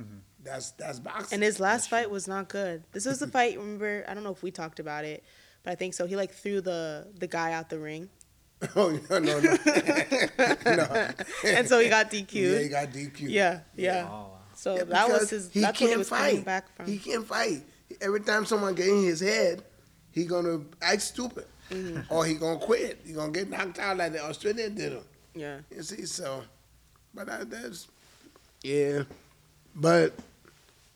Mhm. That's that's boxing. And his last fight was not good. This was the fight. Remember, I don't know if we talked about it, but I think so. He like threw the the guy out the ring, oh no no no. no. and so he got DQ'd. Yeah, he got DQ. Yeah, yeah. Oh, wow. So Yeah, that was his. He That's what he can't was fight. coming back from. He can't fight. Every time someone get in his head, he gonna act stupid, Mm-hmm. or he gonna quit. He gonna get knocked out like the Australian did him. yeah. You see, so, but that, that's, yeah, but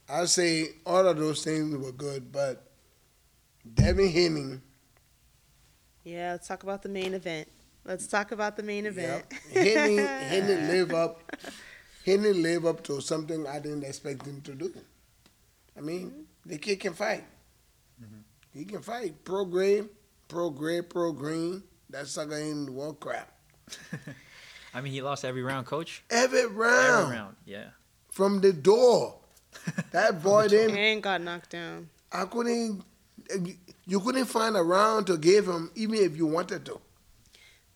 I say all of those things were good, but Devin Henning, Yeah. Let's talk about the main event. Let's talk about the main event. yep, Henning, Henning live up, Henning live up to something I didn't expect him to do. I mean, mm-hmm. the kid can fight. Mm-hmm. He can fight. Prograis, pro grade, pro green. That sucker ain't world crap. I mean, he lost every round, coach. Every round, Every round. Yeah. from the door. That boy didn't and got knocked down. I couldn't. You couldn't find a round to give him, even if you wanted to.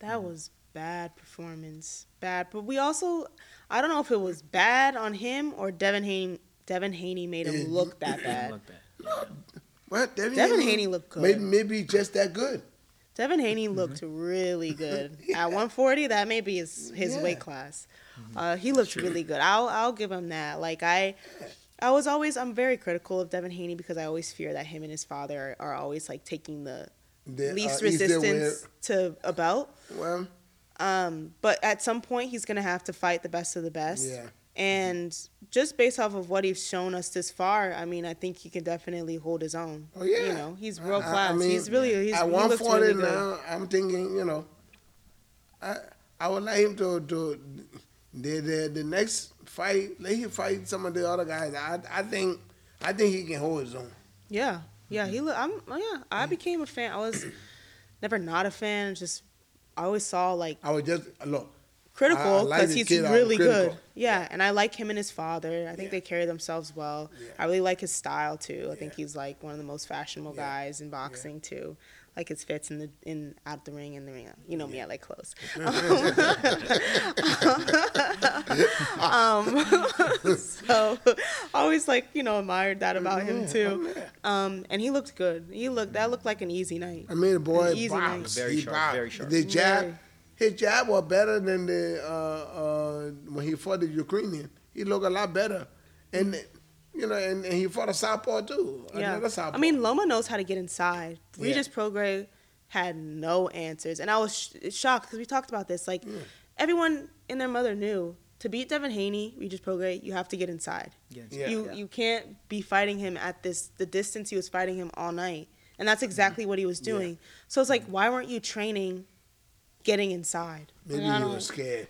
That was bad performance. Bad. But we also, I don't know if it was bad on him or Devin Haney. Devin Haney made him look that bad. look bad. What Devin, Devin Haney looked good. Maybe, maybe just that good. Devin Haney looked really good at 140. That may be his his Yeah. weight class. Uh, he looked really good. I'll I'll give him that. Like I, I was always I'm very critical of Devin Haney because I always fear that him and his father are, are always like taking the The, least uh, resistance to a belt. Well, Um, but at some point he's gonna have to fight the best of the best. yeah. And just based off of what he's shown us this far, I mean, I think he can definitely hold his own. Oh, yeah. You know, he's world I- I class. mean, he's really he's At looks 140 really now, I'm thinking, you know, I I would like him to to the the, the next fight. Let him fight some of the other guys. I I think I think he can hold his own. Yeah, yeah. He look. I'm. oh, Yeah, I mm. became a fan. I was never not a fan. Just I always saw like I was just uh, look. I critical because the he's kid, really good. Yeah, and I like him and his father. I think Yeah. they carry themselves well. Yeah. I really like his style too. I think he's like one of the most fashionable Yeah. guys in boxing too. Like his fits in the in out the ring in the ring. You know me, I like clothes. um, so always like you know admired that about him too. yeah. Um, and he looked good. He looked that looked like an easy night. I mean, the boy An easy night. Very he sharp, boxed. very sharp. The jab, Very. his jab was better than the uh, uh, when he fought the Ukrainian. He looked a lot better, and you know, and, and he fought a southpaw too. Yeah. Another southpaw. I mean, Loma knows how to get inside. Yeah. Regis Prograis had no answers. And I was sh- shocked because we talked about this. Like, everyone and their mother knew to beat Devin Haney, Regis Prograis, you have to get inside. Yeah. Yeah. You you can't be fighting him at this the distance he was fighting him all night. And that's exactly mm-hmm. what he was Yeah. doing. So it's like, why weren't you training getting inside? maybe And I he was scared.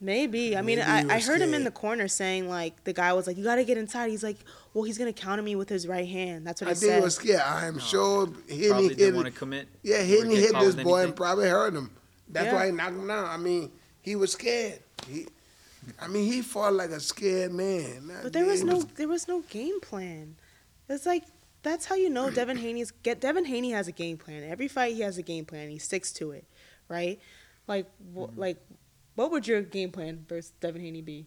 Maybe. I mean, Maybe he I, I was heard him in the corner saying, like, the guy was like, you got to get inside. He's like, well, he's going to counter me with his right hand. That's what I he think said. he was scared. I am sure he Probably hit, didn't want to commit. Yeah, or he get hit this with boy and probably hurt him. That's Yeah. why he knocked him down. I mean, he was scared. He, I mean, he fought like a scared man. But there was He no there was no game plan. It's like that's how you know Devin Haney's get Devin Haney has a game plan. Every fight he has a game plan. He sticks to it, right? Like wh- Mm-hmm. like what would your game plan versus Devin Haney be?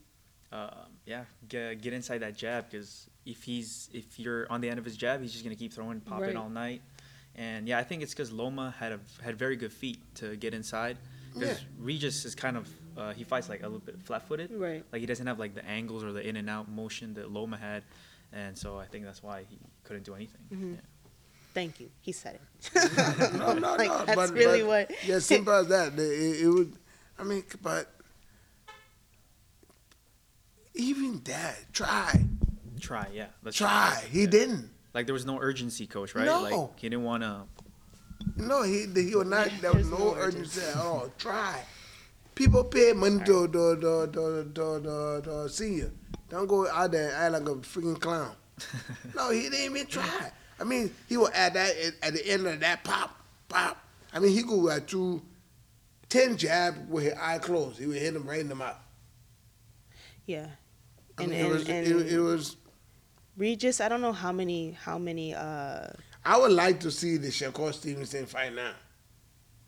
um, yeah, get, get inside that jab because if he's if you're on the end of his jab, he's just gonna keep throwing, popping Right. all night. And yeah, I think it's because Loma had a, had very good feet to get inside. Because Yeah. Regis is kind of uh, he fights like a little bit flat-footed. Right. Like he doesn't have like the angles or the in and out motion that Loma had, and so I think that's why he couldn't do anything. Mhm. Yeah. Thank you. He said it. no, no, Like, no. that's but, really but, what- Yeah, simple as that. It, it would. I mean, but even that, try. Try, yeah. Let's try. try. He yeah. didn't. Like there was no urgency, coach, right? No. Like he didn't want to. No, he he was not. There was no, no urgency at all. Try. People pay money to to to to to to, to see you. Don't go out there and act like a freaking clown. no, he didn't even try. I mean, he will add that at, at the end of that pop pop. I mean, he could have two 10 jab with his eye closed. He would hit him right in the mouth. Yeah. And, and, it was, and it, it, was Regis, I don't know how many how many uh I would like to see the Shakur Stevenson fight now.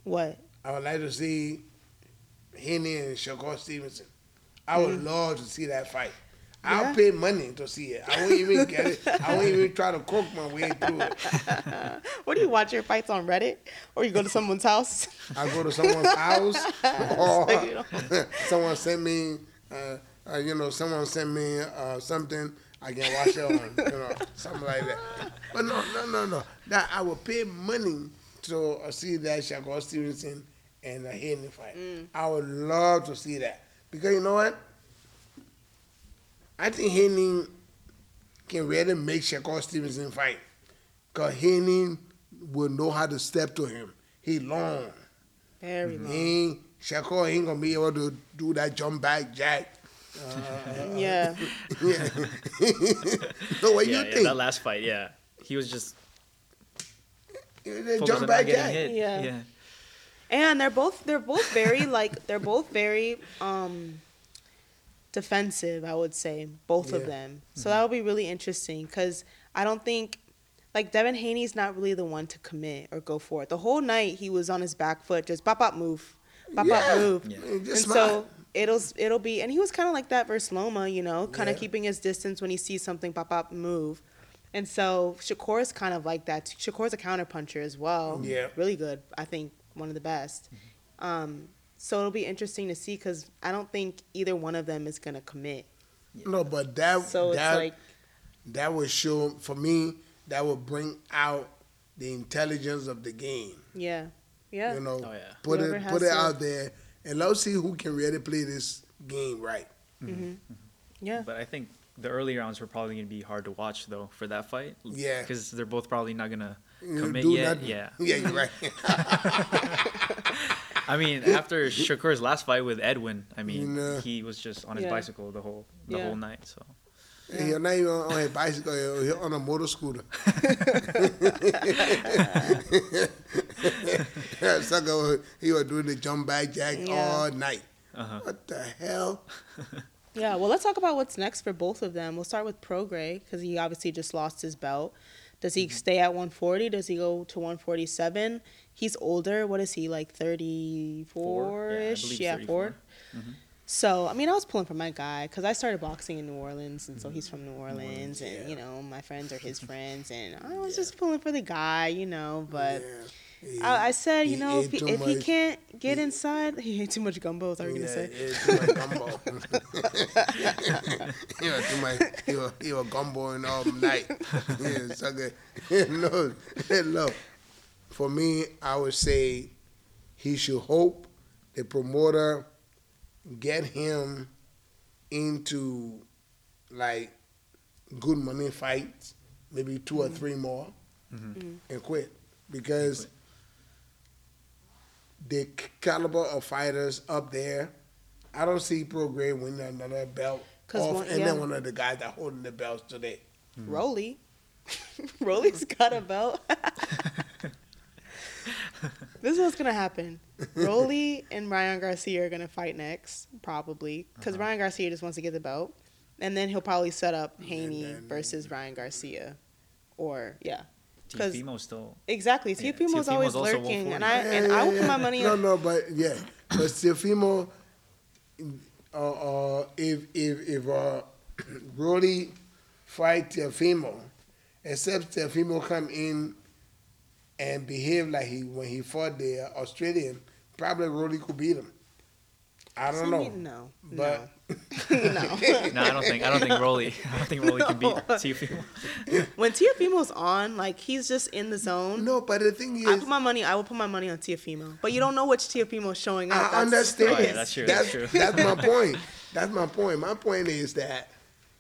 What? I would like to see Henny and Shakur Stevenson. I would mm-hmm. love to see that fight. I'll pay money to see it. I won't even get it. I won't even try to cook my way through it. What do you watch your fights on Reddit or you go to someone's house? I go to someone's house, or So someone send me, uh, uh, you know, someone send me uh, something. I can watch it on, you know, something like that. But no, no, no, no. That I would pay money to uh, see that Shakur Stevenson and a Henny fight. I would love to see that because you know what? I think Henny can really make Shakur Stevenson fight because Henny will know how to step to him. He long. Very long. He ain't, Shakur ain't gonna be able to do that jump back jack. Uh, Yeah. yeah. so what yeah, you yeah, think? that last fight, yeah. He was just The jump back jack. hit. Yeah. yeah. And they're both they're both very like they're both very um defensive, I would say, both of them. So that would be really interesting cuz I don't think like Devin Haney's not really the one to commit or go for it. The whole night he was on his back foot just bop bop move. Bop Yeah. bop move. Yeah. And just so it'll it'll be and he was kind of like that versus Loma, you know, kind of Yeah. keeping his distance when he sees something pop up move. And so Shakur's kind of like that. Shakur's a counterpuncher as well. Yeah. Really good. I think one of the best. Um, so it'll be interesting to see because I don't think either one of them is gonna commit. no, but that So it's that like that would show for me. That would bring out the intelligence of the game. yeah, yeah. You know, Oh, yeah. put Whoever it put it to- out there, and let's see who can really play this game right. Mm-hmm. Mm-hmm. Mm-hmm. Yeah. But I think the early rounds were probably going to be hard to watch though for that fight. Yeah. Because they're both probably not going to mm, commit do yet. nothing. Yeah. yeah, you're right. I mean, after Shakur's last fight with Edwin, I mean, Nah. he was just on his Yeah. bicycle the whole the Yeah. whole night. So He's not even on a bicycle. He's on a motor scooter. Sucker, he was doing the jump back jack Yeah. all night. Uh-huh. What the hell? Yeah, well, let's talk about what's next for both of them. We'll start with Prograis because he obviously just lost his belt. Does he stay at 140? Does he go to 147? He's older. What is he like 34 Yeah, I ish? believe Yeah, 34. four. So I mean, I was pulling for my guy because I started boxing in New Orleans, and so he's mm-hmm. from New Orleans, and yeah. you know my friends are his friends, and I was just pulling for the guy, you know. But Yeah. He- I, I said, you know, if ate he, too if he can't get inside, he ate too much gumbo. Is that what you gonna say? yeah, too much gumbo. he was too much. He was, he was gumboing all night. yeah, sucker. no, look. For me, I would say he should hope the promoter get him into like good money fights, maybe two or mm-hmm. three more, mm-hmm. mm. and quit because the caliber of fighters up there, I don't see Prograis winning another belt off one- and yeah. then one of the guys that holding the belts today. Mm-hmm. Rolly. Rolly's got a belt. this is what's gonna happen. Rolly and Ryan Garcia are gonna fight next, probably, because Uh-huh. Ryan Garcia just wants to get the belt, and then he'll probably set up Haney then- versus Ryan Garcia, or yeah, because Teofimo's still exactly. Yeah, Teofimo's Teofimo's always lurking, and I Yeah, and yeah, I will put my money No, on. no, no, but yeah, but Teofimo, uh, uh, if if if uh, Brody fight Teofimo, except Teofimo come in and behave like he when he fought the Australian, probably Rolly could beat him. I don't know. no, But no, no. No, I don't think I don't think Rolly I don't think Rolly can beat No. Teofimo. when Teofimo's on, like he's just in the zone. no, but the thing is, I is, put my money. I will put my money on Teofimo, but you don't know which Teofimo's showing up. I That's- understand. Oh, yeah, that's true, That's, that's true. that's my point. That's my point. My point is that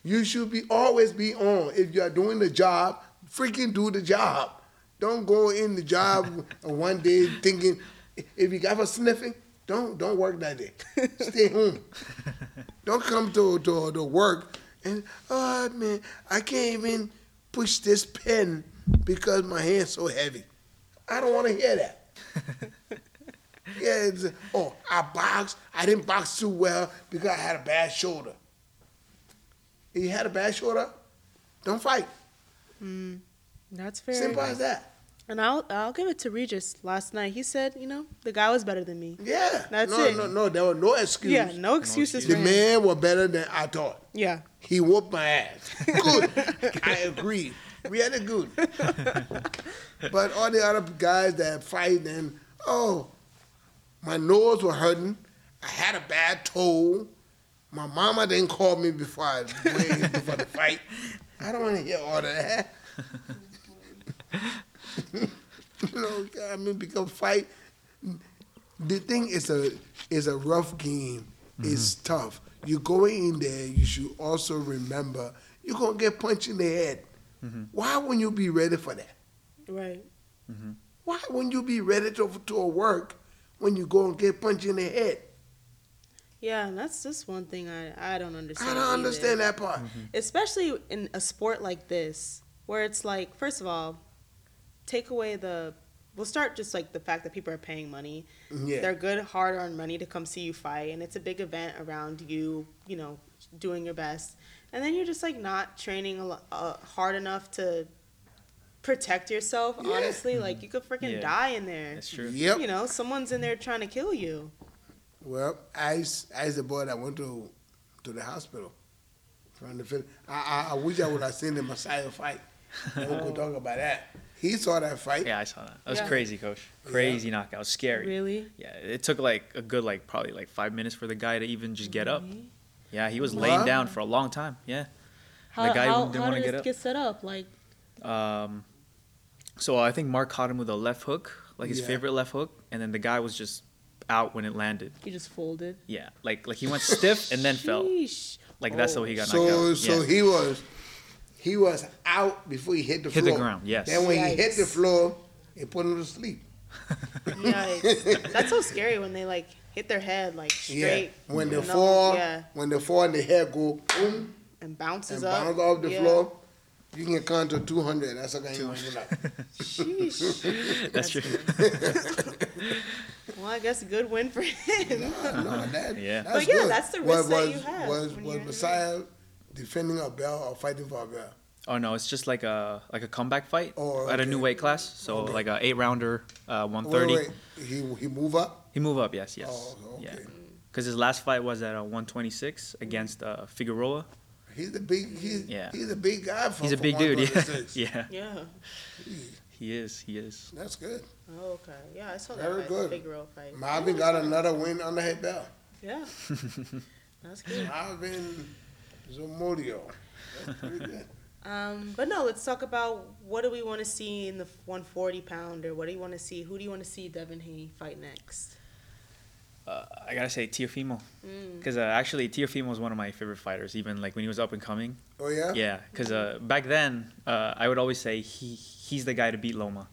you should be always be on. If you are doing the job, freaking do the job. Don't go in the job one day thinking if you got for sniffing, don't don't work that day. Stay home. Don't come to to, to work and oh man, I can't even push this pen because my hand's so heavy. I don't want to hear that. Yeah, it's, oh, I boxed. I didn't box too well because I had a bad shoulder. If you had a bad shoulder, don't fight. Mm, that's fair. Simple as that. And I'll I'll give it to Regis. Last night he said, you know, the guy was better than me. Yeah. That's no, it. No, no, there were no excuses. Yeah, no excuses The for him. man was better than I thought. Yeah. He whooped my ass. Good. I agree. We had it good. but all the other guys that fight and oh, my nose was hurting. I had a bad toe. My mama didn't call me before I went before the fight. I don't want to hear all of that. you know, I mean, because fight. The thing is a is a rough game. Mm-hmm. It's tough. You going in there, you should also remember you're gonna get punched in the head. Mm-hmm. Why wouldn't you be ready for that? Right. Mm-hmm. Why wouldn't you be ready to to a work when you go and get punched in the head? Yeah, and that's just one thing I, I don't understand. I don't either. understand that part. Especially in a sport like this, where it's like, first of all, take away the we'll start just like the fact that people are paying money. Yeah. They're good, hard earned money to come see you fight, and it's a big event around you, you know, doing your best. And then you're just like not training a lo- uh, hard enough to protect yourself. Yeah. Honestly, like you could freaking Yeah. die in there. That's true. Yep. You know, someone's in there trying to kill you. Well, Ice, Ice, the boy that went to to the hospital, trying to fit. I, I, I wish I would have seen the Magsayo fight. And we could talk about that. He saw that fight. Yeah, I saw that. That was Yeah. crazy, coach. Crazy knockout. Scary. Really? Yeah, it took like a good like probably like five minutes for the guy to even just get up. Really? Yeah, he was What? laying down for a long time. Yeah. How, guy how, didn't how wanna did get it up. get set up? Like, Um, so I think Mark caught him with a left hook, like his Yeah. favorite left hook, and then the guy was just out when it landed. he just folded. Yeah, like like he went stiff and then fell. Sheesh. Like that's how he got knocked So out. so yeah. he was he was out before he hit the Hit the floor. ground, yes. Then when he hit the floor, it put him to sleep. Yikes. That's so scary when they like hit their head like straight. Yeah. When they fall, Yeah. when they fall and the head go boom And bounces and up. bounce off the Yeah. floor, you can count to two hundred. That's a kind of Sheesh. That's true. Well, I guess a good win for him. No, no, that, Yeah. that's But yeah, good. that's the was, risk that was, you have Was, when was you're in the Magsayo defending a belt or fighting for a belt? Oh no, it's just like a like a comeback fight Oh, at a new weight class. So Okay. like a eight rounder, uh, one Wait, wait, he he move up. He move up, yes, yes, Oh, okay. yeah. Because his last fight was at a one twenty six against uh, Figueroa. He's a big. He's Yeah. he's a big guy. For, He's a big dude. Yeah, yeah, yeah. he is. He is. That's good. Oh, okay. Yeah, I saw that Very fight. good. Big girl fight. Marvin got another win on the head belt. Yeah. That's good. Marvin Zamudio. That's pretty good. Um, but no, let's talk about what do we want to see in the 140 pounder? What do you want to see? Who do you want to see Devin Haney fight next? Uh, I gotta say Teofimo, Mm. because uh, actually Teofimo was one of my favorite fighters, even like when he was up and coming. Oh yeah. Yeah, because uh, back then uh, I would always say he he's the guy to beat Loma,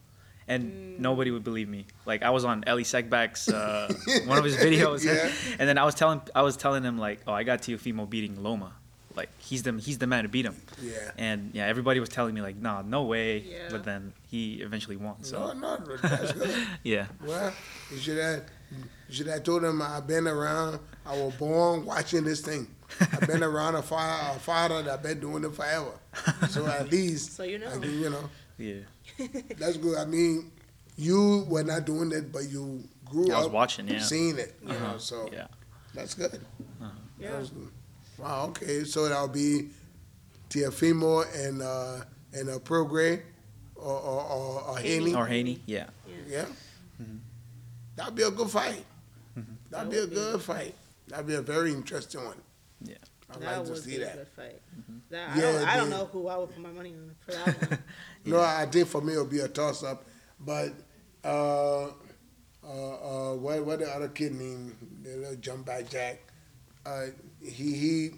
and Mm. nobody would believe me. Like I was on Elie Seckbach's uh, one of his videos, Yeah. and then I was telling I was telling him like, oh, I got Teofimo beating Loma, like he's the he's the man to beat him. Yeah. And yeah, everybody was telling me like, nah, no way. Yeah. But then he eventually won. No, So no, that's good. yeah, Well, you should have, you should have told him I've been around. I was born watching this thing. I've been around a father, a father that been doing it forever. So at least, So you know. I mean, you know, yeah, that's good. I mean, you were not doing it, but you grew I was up watching. Yeah, seeing it. You Uh-huh. know, so yeah. that's good. Yeah. That's good. Wow. Okay, so that'll be Teofimo and uh, and uh, Progre or or, or, or Haney. Or Haney. Yeah. Yeah. Mm-hmm. That'd be a good fight. That'd be a would be. good fight. That'd be a very interesting one. Yeah. I'd that like to would see be a that. good fight. That, Yeah, I don't, I don't know who I would put my money on for that one. No, I think for me it'll be a toss up. But uh, uh, uh, what what the other kid named the little jump back Jack? Uh, he he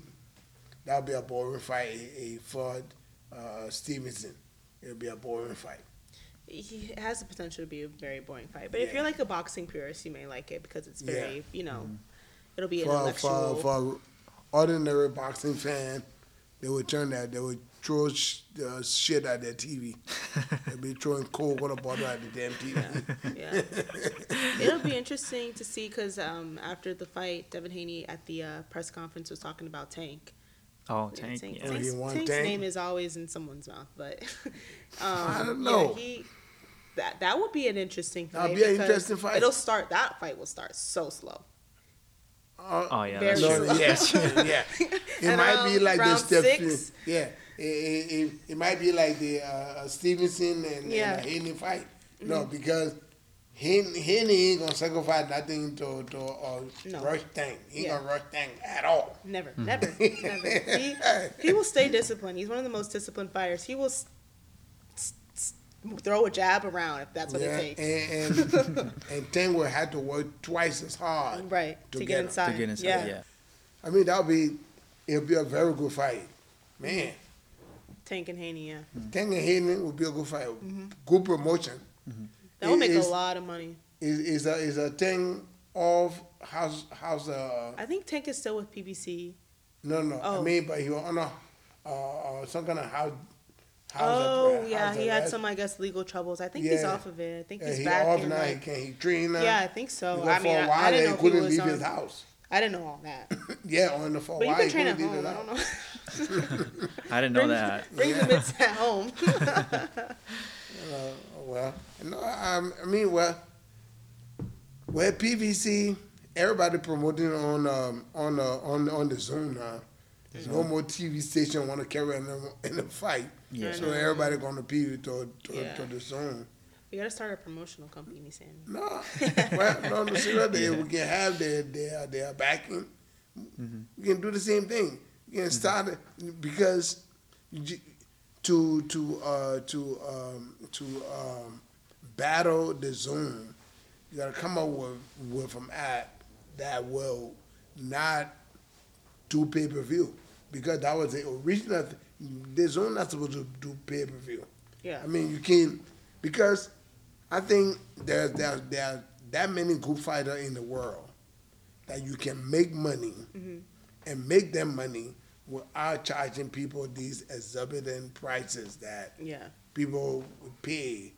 that'll be a boring fight. He fought uh, Stevenson. It'll be a boring fight. he has the potential to be a very boring fight. But if you're like a boxing purist, you may like it because it's Yeah. very, you know, it'll be For intellectual. for for ordinary boxing fan, they would turn that. They would throw sh- uh, shit at their TV. They'd be throwing cold water bottle at the damn TV. yeah. yeah. It'll be interesting to see because um, after the fight, Devin Haney at the uh, press conference was talking about Tank. Oh, Yeah, tank. Tank- Yeah. Oh, Tank's, he Tank's Tank? name is always in someone's mouth, but um, I don't yeah, know. he, that that would be an interesting fight. That'd be an interesting fight. It'll start. That fight will start so slow. Uh, Oh yeah. Very That's true. true. Yes, yeah. It And might be like round the Steph. six? Yeah, it, it, it, it might be like the uh, Stevenson and, Yeah. and Haney fight. No, because Haney, Haney ain't gonna sacrifice nothing to to uh, No. rush thing. He ain't Yeah. gonna rush thing at all. Never, never, never. He, he will stay disciplined. He's one of the most disciplined fighters. He will throw a jab around if that's what yeah, it takes. and and, and Tang will have to work twice as hard. right to to, get get inside. To get inside. Yeah. Yeah. I mean, that'll be it'll be a very good fight, man. Tank and Haney. Yeah, Tank and Haney would be a good fight. Good promotion. that would make Is- a lot of money. Is is a is a thing of how's how's uh I think Tank is still with PBC. no no I Oh. mean but he was on a uh, uh some kind of house Oh yeah, he had some I guess legal troubles. I think he's off of it. I think yeah, he's he back off in now he like. can he train now Yeah, I think so. I mean, a I, while I didn't know he couldn't was leave on. his house I didn't know all that. yeah on the for a But you while can he train at home. I don't know. I didn't know bring, that. Bring the mitts at home. uh, well no I, I mean well well PBC everybody promoting on um on uh, on on the zone now there's no more TV station want to carry on them in the fight Yeah. so everybody gonna be to to, Yeah. to the zone. We gotta start a promotional company, Sammy. No, well, no, no, seriously, they we can have their their their backing. We can do the same thing. We can start it because to to uh, to um, to um, battle the zone, you gotta come up with with an app that will not do pay per view because that was the original. th- The zone not supposed to do pay per view. Yeah. I mean, you can because I think there's there there that many good fighter in the world that you can make money Mhm. and make them money without charging people these exorbitant prices that Yeah. people would pay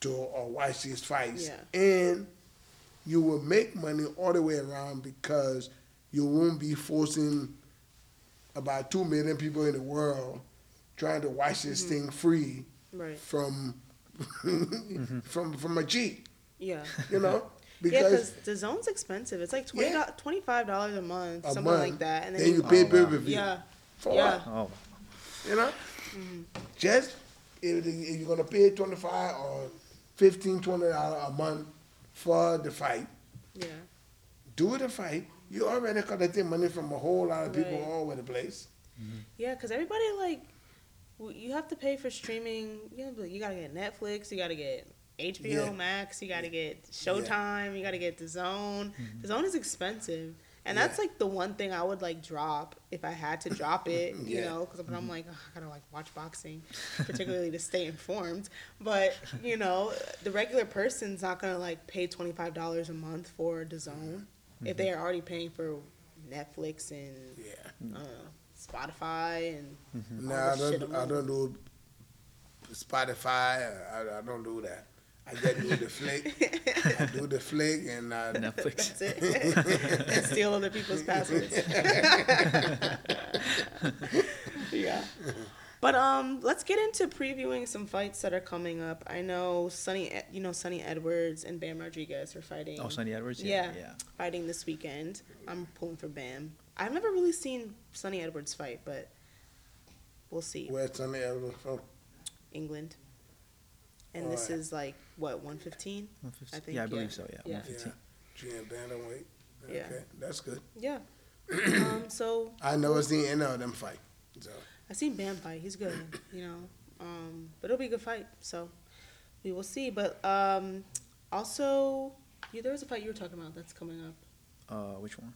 to uh, watch these fights. Yeah. And you will make money all the way around because you won't be forcing about two million people in the world trying to watch this Mm-hmm. thing free Right. from Mm-hmm. from from a Jeep, Yeah. you know? yeah, Because because the zone's expensive. It's like 20, Yeah. $25 a month, a something month, like that. And then you you, pay Oh, pay wow. per view. Yeah. For Yeah. what? Oh. You know? Mm-hmm. Just if, if you're gonna pay twenty five or fifteen, twenty dollars a month for the fight, Yeah. do the fight. You already collecting money from a whole lot of people Right. all over the place. Mm-hmm. Yeah, because everybody like, w- you have to pay for streaming. You, know, you gotta get Netflix. You gotta get HBO Yeah. Max. You gotta get Showtime. You gotta get the Zone. The Zone is expensive, and that's like the one thing I would like drop if I had to drop it. You know, because I'm mm-hmm. like, "Ugh, I gotta like watch boxing, particularly to stay informed. But you know, the regular person's not gonna like pay twenty five dollars a month for the Zone if mm-hmm. they are already paying for Netflix and Yeah. uh, Spotify and No, all I don't. I don't do Spotify. I, I don't do that. I just do the flick. I do the flick and uh, Netflix. That's it. and steal other people's passwords. yeah. But um, let's get into previewing some fights that are coming up. I know Sunny, E- you know Sunny Edwards and Bam Rodriguez are fighting. Oh, Sunny Edwards. Yeah, Yeah. Yeah. fighting this weekend. I'm pulling for Bam. I've never really seen Sunny Edwards fight, but we'll see. where's Sunny Edwards from? England. And this Alright. is like what 115? I think, yeah, I yeah. believe so. Yeah. Yeah. 115. Yeah, G and bantamweight. Yeah. Okay, that's good. Yeah. um, so I know it's the end of them fight. So I seen Bam fight. He's good, you know. Um, but it'll be a good fight. So we will see. But um, also, yeah, there was a fight you were talking about that's coming up. Uh, which one?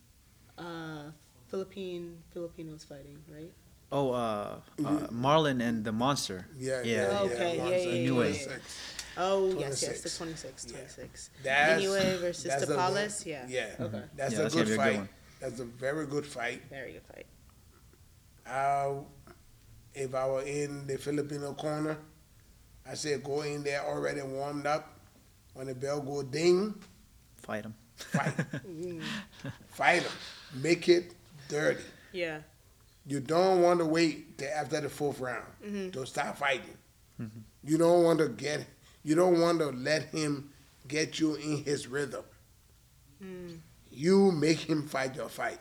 Uh, Philippine Filipinos fighting, right? Oh, uh, uh, Marlon and the Monster. yeah, Yeah. yeah, Okay, yeah, yeah, Monster yeah, yeah, 26. Oh yes, yes, the 26, Yeah. 26. That's Inoue versus that's a good- Tapales, yeah. Yeah, Okay. that's Yeah, a that's good gonna a good fight. one. that's a very good fight. Very good fight. Uh, if I were in the Filipino corner, I said go in there already warmed up. When the bell go ding, Fight him. fight, Mm, fight them, make it dirty. yeah. You don't want to wait till after the fourth round Mhm. to start fighting. Mhm. You don't want to get. You don't want to let him get you in his rhythm. Mm, You make him fight your fight,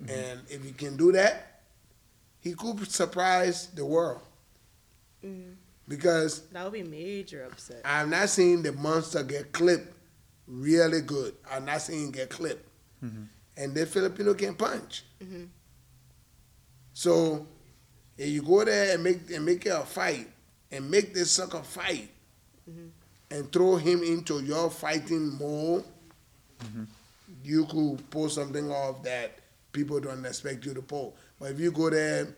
Mm-hmm. and if you can do that, he could surprise the world mm. because That would be major upset. I've not seen the monster get clipped really good. I've not seen him get clipped, Mhm. And the Filipino can punch. Mhm. So if you go there and make and make it a fight and make this sucker fight Mhm. and throw him into your fighting mode, Mhm. you could pull something off that people don't expect you to pull. But if you go there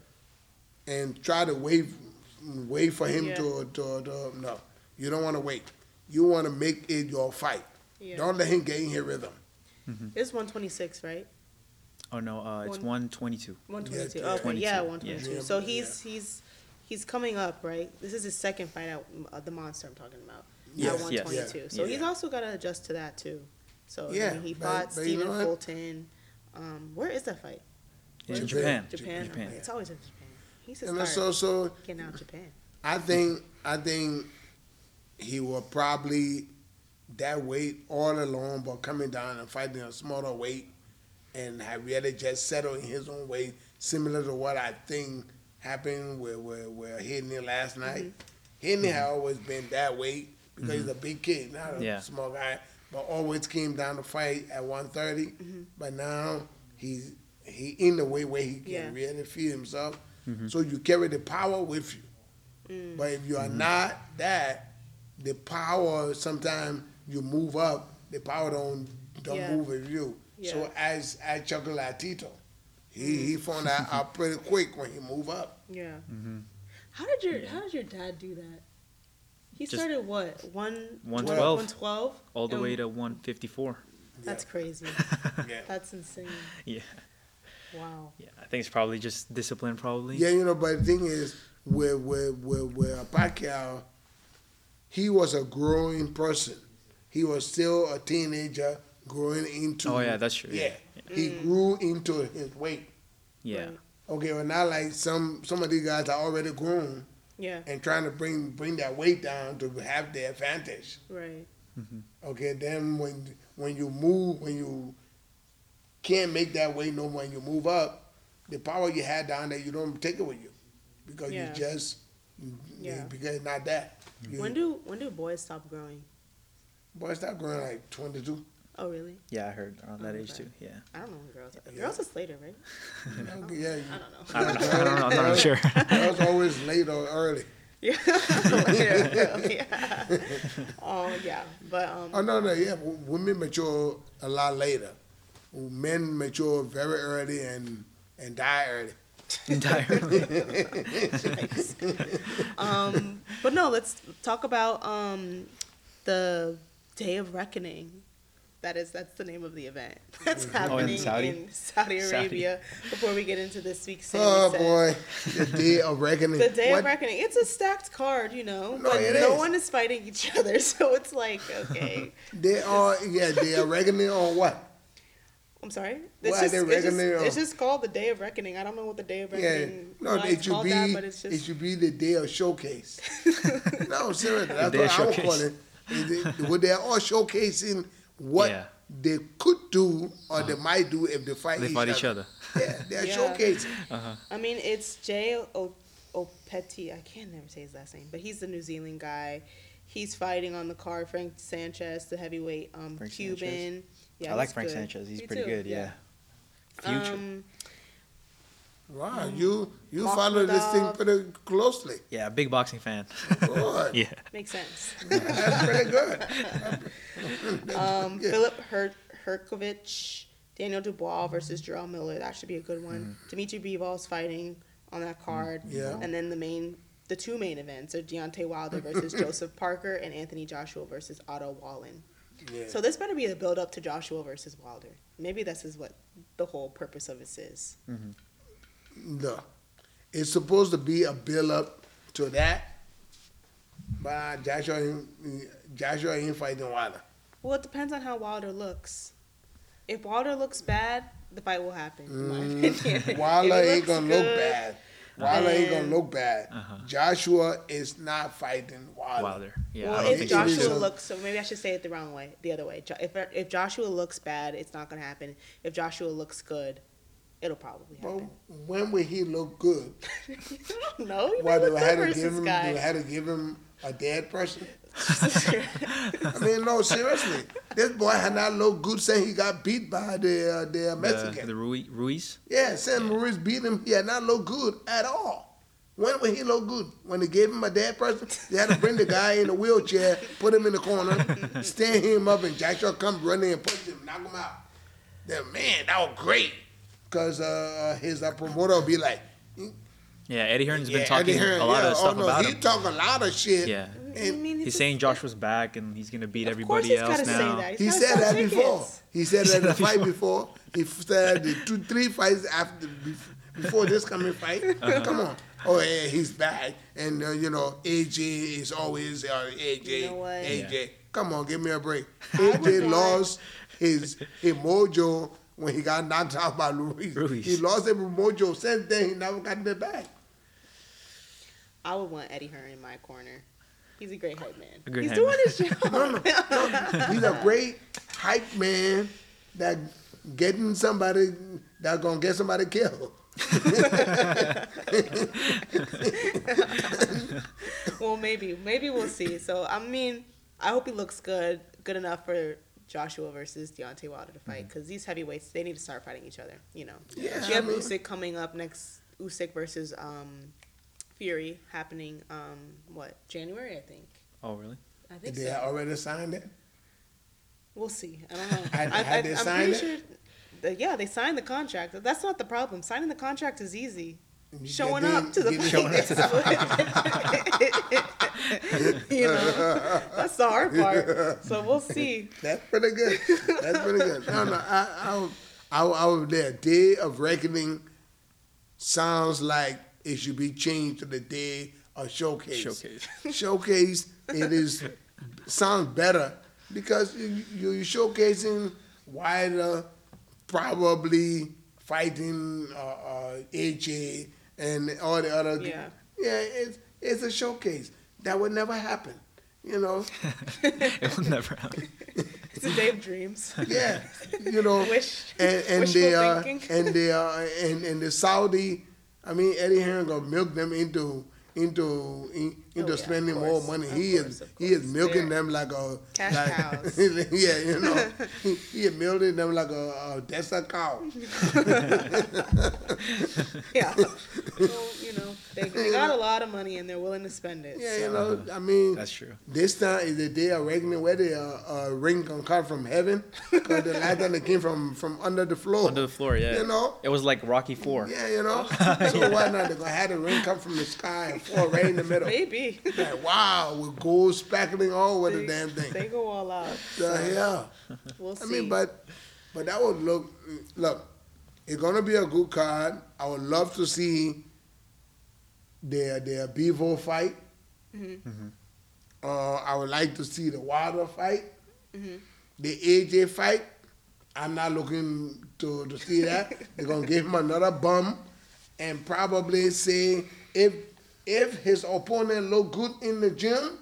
and try to wait wait for him Yeah. to, to, to no, you don't want to wait. You want to make it your fight. Yeah. Don't let him get in his rhythm. It's 126, right? Oh no, uh, it's 122. 122. Yeah, okay, 22, yeah, yeah. 122. Yeah, so he's he's he's coming up, right? This is his second fight at uh, the monster I'm talking about. Yes, at 122. Yeah, So yeah. he's also got to adjust to that too. So I Yeah, mean, he fought but you Stephen know? Fulton. Um, where is that fight? In Japan. Japan. Japan. Japan. Okay, It's always in Japan. He's just And tired so so getting out of Japan. I think I think he will probably that weight all along, but coming down and fighting a smaller weight, and have really just settled in his own weight, similar to what I think happened with with, with Hidney last night. Mm-hmm. Hidney mm-hmm. had always been that weight because he's mm-hmm. a big kid, not a Yeah. small guy, but always came down to fight at 130. But now he's he in the way where he can Yeah. really feel himself. So you carry the power with you. Mm. But if you are not that, the power sometimes you move up, the power don't don't Yeah. move with you. So Yeah. as as Chocolatito, he he found that out pretty quick when he move up. Yeah. Mhm. How did your How did your dad do that? He Just- started what one 112. 112 All the And way to 154. That's crazy. Yeah. That's insane. Yeah. Wow. Yeah. I think it's probably just discipline, probably. Yeah, you know, but the thing is, with with with, with Pacquiao, he was a growing person. He was still a teenager growing into. Oh, yeah, that's true. Yeah, Yeah. he mm. grew into his weight. Yeah. Right. Okay, well not like some some of these guys are already grown Yeah. and trying to bring bring that weight down to have the advantage. Right. Mm-hmm. Okay, then when when you move when you can't make that weight no more and you move up, the power you had down there you don't take it with you because Yeah. you just Yeah. because not that. Mm-hmm. You, When do when do boys stop growing? Boy start growing like twenty two. Oh really? Yeah, I heard around that age too. Yeah. I don't know when girls. Are. Yeah. Girls is later, right? yeah, I don't know. I don't know. I don't know. I'm not sure. girls always late or early. yeah. yeah. Oh yeah, but um. Oh no no yeah, w- women mature a lot later. Men mature very early and and die early. Entirely. Yikes. um, but no, let's talk about um, the Day of Reckoning. That is that's the name of the event that's mm-hmm. oh, happening Saudi? in Saudi Saudi. Arabia. Before we get into this week's Sammy Oh said. boy, the day of reckoning. The Day What- of Reckoning. It's a stacked card, you know, No, but it no is. one is fighting each other, so it's like okay. They are yeah, they are reckoning on what? I'm sorry. Why It's are just, they it's, just, reckoning on- it's just called the Day of Reckoning. I don't know what the Day of Reckoning. Yeah, Reckoning. no, it should be that, but it's it should be the day of showcase. no, seriously, that's what I would showcase. call it. Is Where they're all showcasing what Yeah. they could do or they might do if they fight They each fight other. each other. Yeah, they're Yeah. showcasing. I mean, it's Jay o- Opetaia. I can't never say his last name, but he's the New Zealand guy. He's fighting on the card. Frank Sanchez, the heavyweight um, Frank Cuban. Yeah, I like Frank good. Sanchez. He's Me pretty too, good. Yeah. Future. Um, Wow, you you Mark follow this thing Madov. pretty closely. yeah, big boxing fan. Good. yeah. makes sense. That's pretty good. Um, Yeah. Philip Her- Hrgović, Daniel Dubois versus Jarrell Miller. That should be a good one. Mm. Dimitri Bivol fighting on that mm, card. Yeah. And then the main, the two main events are Deontay Wilder versus Joseph Parker and Anthony Joshua versus Otto Wallin. Yeah. So this better be a build up to Joshua versus Wilder. Maybe this is what the whole purpose of this is. Mm-hmm. No. It's supposed to be a build up to that. But Joshua ain't, Joshua ain't fighting Wilder. Well, it depends on how Wilder looks. If Wilder looks bad, the fight will happen. In my opinion. If Wilder ain't gonna look bad. Wilder ain't gonna look bad. Uh-huh. Joshua is not fighting Wilder. Wilder. Yeah. Well, if think so. so. It is Joshua looks, so maybe I should say it the wrong way, the other way. If if Joshua looks bad, it's not gonna happen. If Joshua looks good, it'll probably Well, when will he look good? I don't know. You Why might do look I have to give him? Do guy. I have to give him a dead person? I mean, no, seriously. This boy had not looked good since he got beat by the uh, the The, Mexican. the Rui- Ruiz. yeah, since Maurice beat him, he had not looked good at all. When will he look good? When they gave him a dead person, they had to bring the guy in a wheelchair, put him in the corner, stand him up, and Joshua come running and punch him, knock him out. Then, man, that was great. Because uh, his uh, promoter will be like, Yeah, Eddie Hearn's been talking Eddie Hearn, a lot yeah, of stuff oh, no, about he him. talk a lot of shit. Yeah. I And mean, He's it's- saying Joshua's back and he's gonna beat Of course everybody he's else gotta say now. that. He said that tickets. before. He said that in the fight before. before. He said the two, three fights after before this coming fight. Uh-huh. Come on. Oh yeah, he's back, and uh, you know AJ is always uh, AJ. You know what? AJ, come on, give me a break. I AJ lost his his mojo when he got knocked out by Luis. Ruiz. He lost every mojo since then. He never got it back. I would want Eddie Hearn in my corner. He's a great hype man. A good He's hype doing man. his job. No, no, no. He's a great hype man that getting somebody that gonna get somebody killed. well, maybe, maybe we'll see. So, I mean, I hope he looks good, good enough for Joshua versus Deontay Wilder to fight because these heavyweights they need to start fighting each other. You know, Yeah, we have I Usyk coming up next. Usyk versus um, Fury happening um, what January I think. Oh really? I think They so. already signed it. We'll see. I don't know. Had- I, had they I'm signed pretty sure. Yeah, they signed the contract. That's not the problem. Signing the contract is easy. Showing up to the get fight. Showing up to you know, that's the hard part. So we'll see. That's pretty good. That's pretty good. No, no, I, I, was- I, was- I was there. Day of reckoning sounds like it should be changed to the day of showcase. Showcase. showcase. It is sounds better because you, you- you're showcasing Wilder, probably fighting uh, uh, AJ and all the other. Yeah. yeah. It's it's a showcase that would never happen. You know. it will never happen. It's a day of dreams. Yeah, you know, Wish- and, and wishful the uh, thinking. and the uh, and, and the Saudi, I mean Eddie Hearn gonna milk them into into in, into Oh, yeah, spending more money. of He course, is he is milking They're them like a cash like, cows. yeah, you know, he, he is milking them like a, a desert cow. yeah. Well, you know, they, they got a lot of money and they're willing to spend it. Yeah, so. you know, I mean, That's true. this time is the day of reckoning where the uh, uh, ring gonna come from heaven, because the last time it came from from under the floor. Under the floor, yeah. You know. It was like Rocky Four. Yeah, you know. so why not? They're gonna have the ring come from the sky and fall right in the middle. Maybe. Like, wow, with gold spackling all over the damn thing. They go all out. the hell? We'll I see. mean, but but that would look look. It's gonna be a good card. I would love to see their their Bivol fight. Mhm. Uh, I would like to see the Wilder fight, Mhm. the AJ fight. I'm not looking to, to see that. They're gonna give him another bum, and probably say if if his opponent look good in the gym,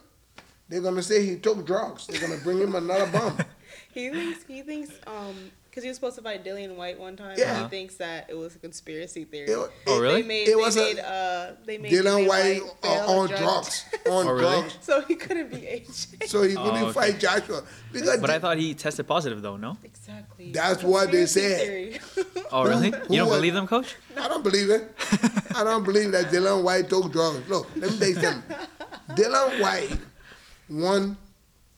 they're gonna say he took drugs. They're gonna bring him another bum. He thinks he thinks um because he was supposed to fight Dillian Whyte one time. Yeah. He thinks that it was a conspiracy theory. It- Oh, really? They made It they was a- made uh they made Dylan Dillian Whyte fail on drugs, on Oh, really? drugs, so he couldn't be AJ. so he Oh, couldn't okay. fight Joshua because But I thought he tested positive though. No. exactly. That's what they said. Oh really? who you don't was- believe them, coach? I don't believe it. I don't believe that Dillian Whyte took drugs. Look, let me tell you something. Dillian Whyte want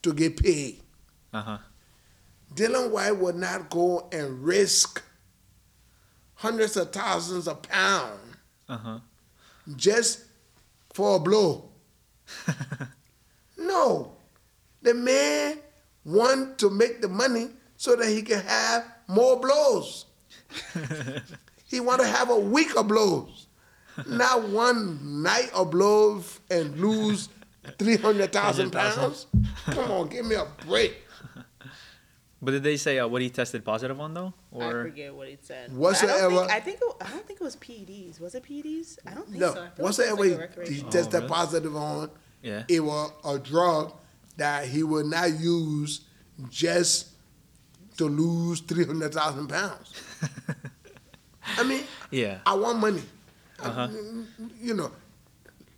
to get paid. Uh huh. Dillian Whyte would not go and risk hundreds of thousands of pounds Uh huh. just for a blow. No. The man want to make the money so that he can have more blows. he want to have a week of blows. Not one night of blows and lose 300,000 pounds. Come on, give me a break. But did they say uh, what he tested positive on though? Or I forget what he said. Whatsoever- I don't think, I think it, I don't think it was PEDs. Was it PEDs? I don't think No, so. I what's like that it was like a he recreational. tested really? positive on? yeah. It was a drug that he would not use just to lose 300,000 pounds. I mean, yeah. I want money. Uh-huh. you know,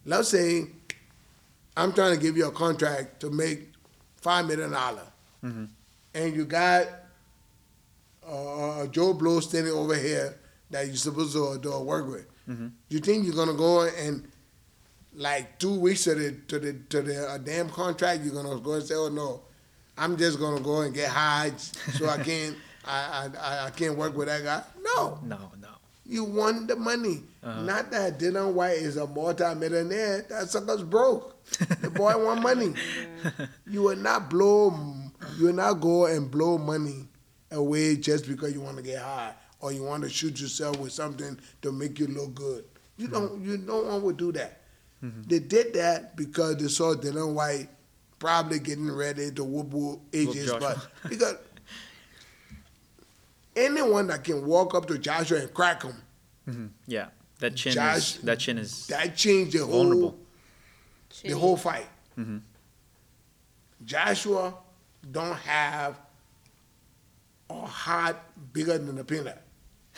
let's say I'm trying to give you a contract to make $5 million. Mhm. And you got uh, Joe Blow standing over here that you're supposed to do a work with. Mhm. You think you're gonna go and like two weeks to the to the to the uh, damn contract, you're gonna go and say, "Oh no, I'm just gonna go and get high so I can't I, I I can't work with that guy." No, No, no. you want the money. Uh-huh. Not that Dillian Whyte is a multi-millionaire. That sucker's broke. the boy want money. You will not blow. You will not go and blow money away just because you want to get high or you want to shoot yourself with something to make you look good. You don't. You no one would do that. They did that because they saw Dillian Whyte probably getting ready to whoop whoop AJ's Joshua. butt. Because anyone that can walk up to Joshua and crack him, Mhm. Yeah. That chin Josh- is that chin is that changed the whole Vulnerable. the whole fight. Mhm. Joshua don't have a heart bigger than a peanut.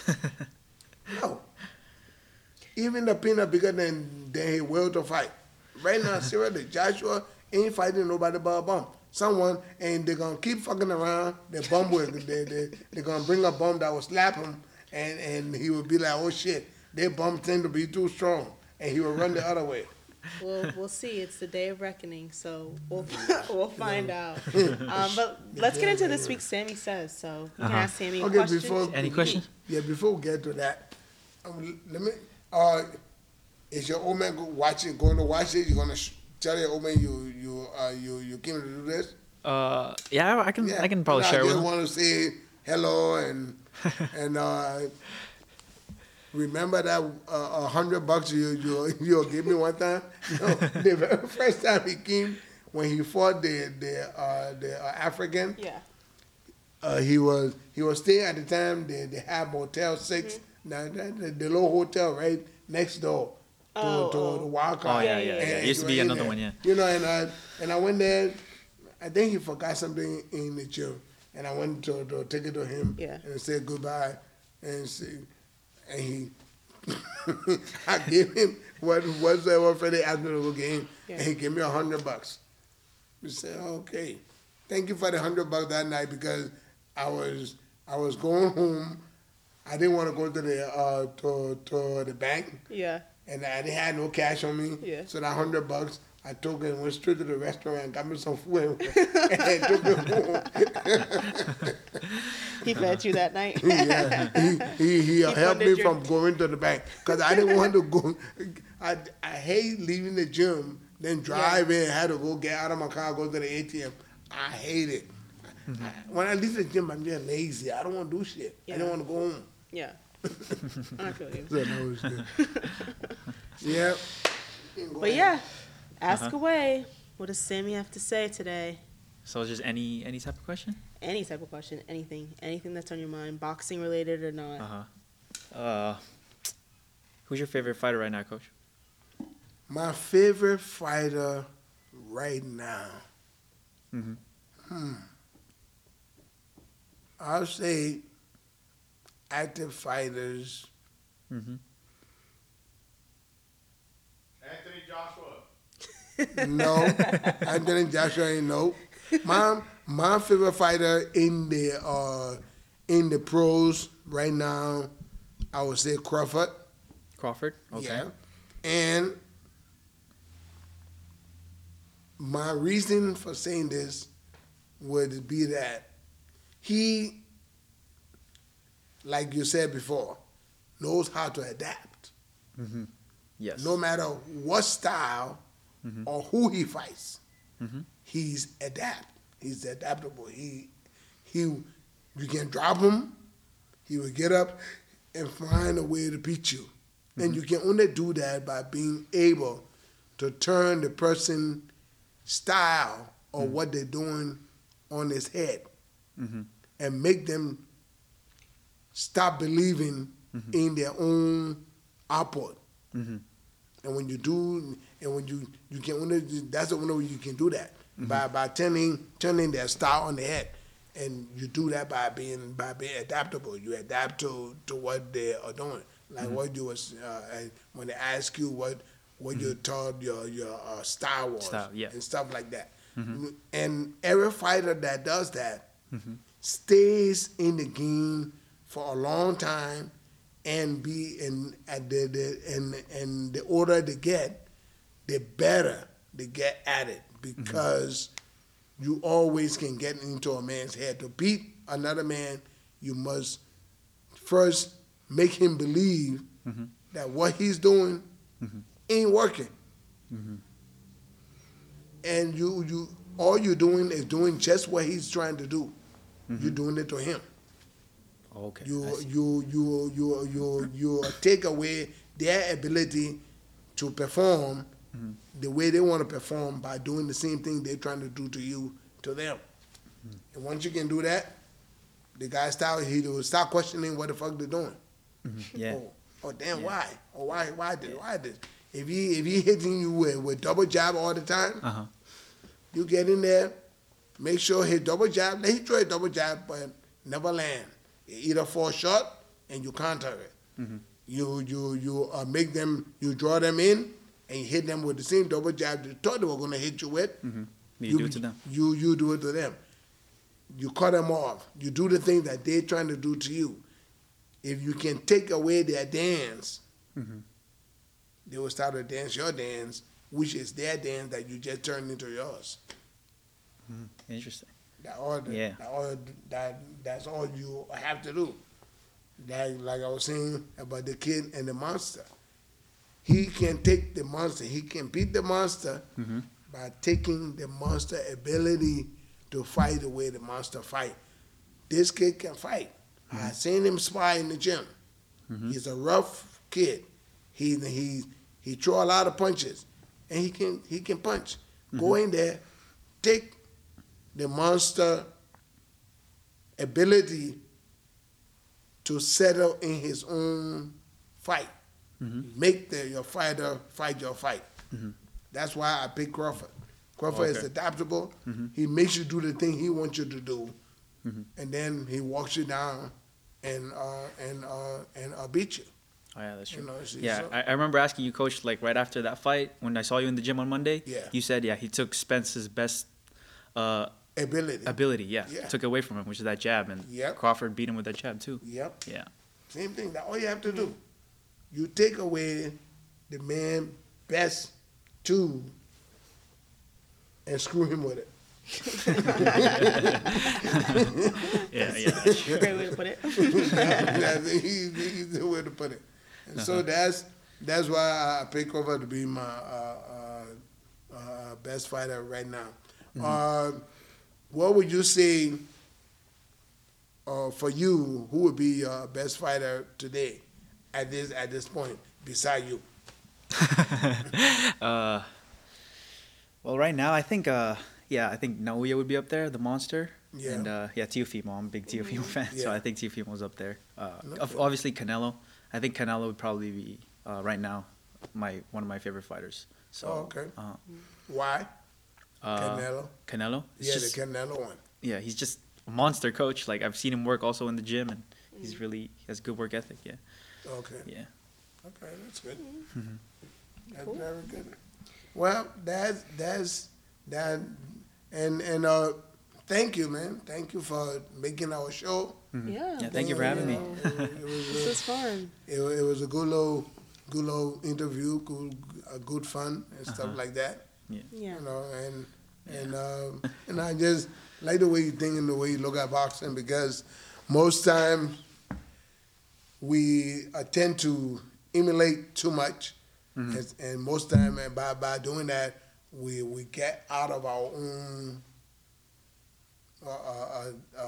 No. Even the peanut bigger than than he will to fight. Right now, seriously, Joshua ain't fighting nobody but a bum. Someone and they're gonna keep fucking around. The bum will they they they're gonna bring a bum that will slap him and and he will be like, oh shit, their bum tend to be too strong, and he will run the other way. We'll we'll see. It's the day of reckoning, so we'll we'll find out. Um, but let's get into this week's Sammy says. So we can Uh-huh. ask Sammy a Okay, question. before Any questions? Yeah, before we get to that, um, let me. Uh, is your old man go watching? Going to watch it? You're gonna sh- tell your old man you you uh you you came to do this? Uh, yeah, I can Yeah. I can probably No, share I with just him. want to say hello and and uh, remember that uh, a hundred bucks you you you gave me one time. You know, the very first time he came when he fought the the uh, the uh, African. Yeah. uh, he was he was staying at the time they they had Motel 6 now the, the, the little hotel right next door to, Oh, to oh. the wild Oh yeah, yeah, yeah. And- It used to be another and- one, yeah. You know, and I and I went there. I think he forgot something in the gym, and I went to, to take it to him Yeah. and say goodbye, and say, and he. I gave him what whatsoever for the asked me to go game, Yeah. and he gave me a hundred bucks. We said, okay, thank you for the hundred bucks that night because I was I was going home. I didn't want to go to the uh, to to the bank, Yeah. and I didn't have no cash on me. Yeah. So that hundred bucks, I took it and went straight to the restaurant and got me some food and took it home. He fed you that night. yeah, he he, he helped me from going to the bank because I didn't want to go. I I hate leaving the gym, then drive in, had to go get out of my car, go to the ATM. I hate it. Mm-hmm. I- when I leave the gym, I'm just lazy. I don't want to do shit. I don't want to go home. yeah. I feel you. So was yeah. But yeah, ask Uh-huh. away. What does Sammy have to say today? So just any any type of question. Any type of question, anything, anything that's on your mind, boxing related or not. Uh huh. Uh, who's your favorite fighter right now, Coach? My favorite fighter right now. Mm-hmm. Hmm. I'll say active fighters. Mm-hmm. No. Anthony Joshua ain't no. My my favorite fighter in the uh in the pros right now, I would say Crawford. Crawford. Okay. Yeah. And my reason for saying this would be that he, like you said before, knows how to adapt. Yes. No matter what style Mm-hmm. or who he fights, Mhm. he's adapt. He's adaptable. He he you can drop him, he will get up and find a way to beat you. And mm-hmm. you can only do that by being able to turn the person style or mm-hmm. what they're doing on his head Mhm. and make them stop believing in their own output. And when you do, and when you you can only that's the only way you can do that. Mm-hmm. By by turning turning their style on the head, and you do that by being by being adaptable. You adapt to to what they are doing, like mm-hmm. what you was uh, when they ask you what what you mm-hmm. taught your your uh, style was Style, yeah. and stuff like that. And every fighter that does that stays in the game for a long time and be in at the, the and and the older they get, the better they get at it because you always can get into a man's head. To beat another man, you must first make him believe that what he's doing ain't working. And you you all you're doing is doing just what he's trying to do. You're doing it to him. Okay. You you you you you you take away their ability to perform Mm-hmm. the way they want to perform by doing the same thing they're trying to do to you to them. Mm-hmm. And once you can do that, the guy start he will start questioning what the fuck they're doing. Yeah. Oh, oh damn, Yeah. why? Oh why why this? Why this? If he if he hitting you with, with double jab all the time, Uh huh. you get in there, make sure his double jab, let him throw a double jab, but never land. He either fall short and you counter it. Mhm. You you you uh, make them, you draw them in and you hit them with the same double jab you thought they were going to hit you with. Mm-hmm. You, do it to them. You you do it to them. You cut them off. You do the thing that they're trying to do to you. If you can take away their dance, Mhm. they will start to dance your dance, which is their dance that you just turned into yours. Interesting. That all, the- Yeah. that all that that's all you have to do. That like I was saying about the kid and the monster. He can take the monster. He can beat the monster Mhm. by taking the monster ability to fight the way the monster fight. This kid can fight. I seen him spy in the gym. Mhm. He's a rough kid. He he he throw a lot of punches, and he can he can punch. Go in there, take the monster ability to settle in his own fight. Mhm. Make the, your fighter fight your fight. Mhm. That's why I pick Crawford. Crawford is Okay. adaptable. Mhm. He makes you do the thing he wants you to do, Mhm. and then he walks you down and uh, and uh, and uh, beat you. Oh yeah, that's You true. know, it's- yeah, so- I, I remember asking you, coach, like right after that fight when I saw you in the gym on Monday. Yeah. You said yeah he took Spence's best uh, Ability. ability. Yeah, Yeah. Took away from him, which is that jab, and Yep. Crawford beat him with that jab too. Yep. Yeah. Same thing. That all you have to do. You take away the man best tool and screw him with it. Yeah, yeah. that's true. Great way to put it. that's, he, he's the way to put it. And so that's that's why I pick over to be my uh, uh, uh, best fighter right now. Uh, what would you say uh, for you? Who would be your best fighter today at this at this point beside you? uh, well, right now I think uh, yeah, I think Naoya would be up there, the monster. Yeah. And uh, yeah, Teofimo. I'm a big Teofimo fan, yeah. so I think Teofimo's up there. Uh, Okay. obviously Canelo. I think Canelo would probably be uh, right now my one of my favorite fighters. So. Oh, okay. Uh, Why uh, Canelo? Canelo. It's Yeah, just- the Canelo one. yeah, he's just a monster coach. Like I've seen him work also in the gym, and he's really he has good work ethic. Yeah, Okay, yeah. okay, that's good. Mhm. That's Cool. very good. Well, that's that's that, and and uh, thank you, man. Thank you for making our show. Yeah. Yeah, thank you for having me. know, It, it was, This uh, was fun. it, wa- it was a good little good little interview, good a good fun and stuff Uh-huh. like that. Yeah. You know, and and um, and I just like the way you think and the way you look at boxing because most times we uh, tend to emulate too much, and, and most time and by by doing that we we get out of our own. Uh, uh, uh, uh,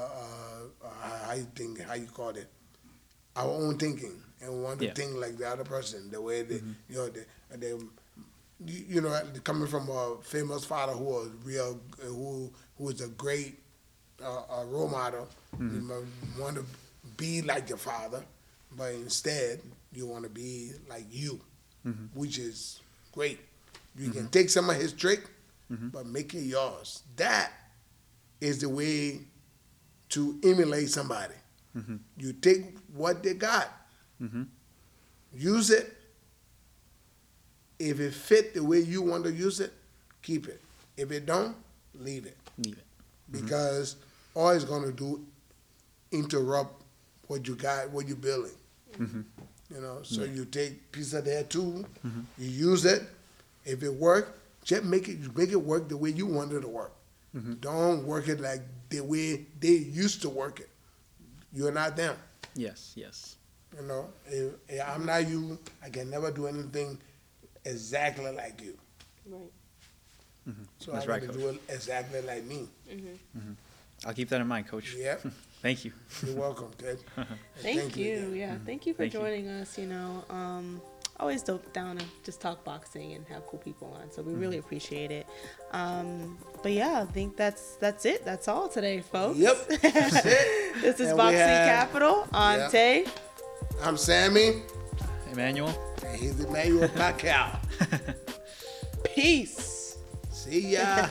uh, how you think? How you call it? Our own thinking, and we want to Yeah. think like the other person, the way they, you know, they, they you, know, coming from a famous father who was real, who who was a great uh, role model. You might want to be like your father, but instead you want to be like you, mm-hmm. which is great. You can mm-hmm. take some of his trick, mm-hmm. but make it yours. That is the way to emulate somebody. You take what they got, Mhm. use it. If it fit the way you want to use it, keep it. If it don't, leave it. Leave it. Because all it's gonna do interrupt what you got, what you're building. Mhm. You know, so you take piece of that too, mm-hmm. you use it. If it work, just make it make it work the way you want it to work. Mm-hmm. Don't work it like the way they used to work it. You're not them. Yes, yes. You know, if, if I'm not you, I can never do anything exactly like you. Right. Mm-hmm. So That's I right, gotta Coach. do it exactly like me. I'll keep that in mind, Coach. Yep. Thank you. You're welcome, kid. And Thank, you. again. Yeah. Thank you for Thank you. joining us. You know, um, always dope down to just talk boxing and have cool people on. So we really appreciate it. Um, but yeah, I think that's that's it. That's all today, folks. Yep. That's it. This is And we Boxing have- Capital. Ante. I'm Sammy, Emmanuel. and he's Emmanuel Pacquiao. Peace. See ya.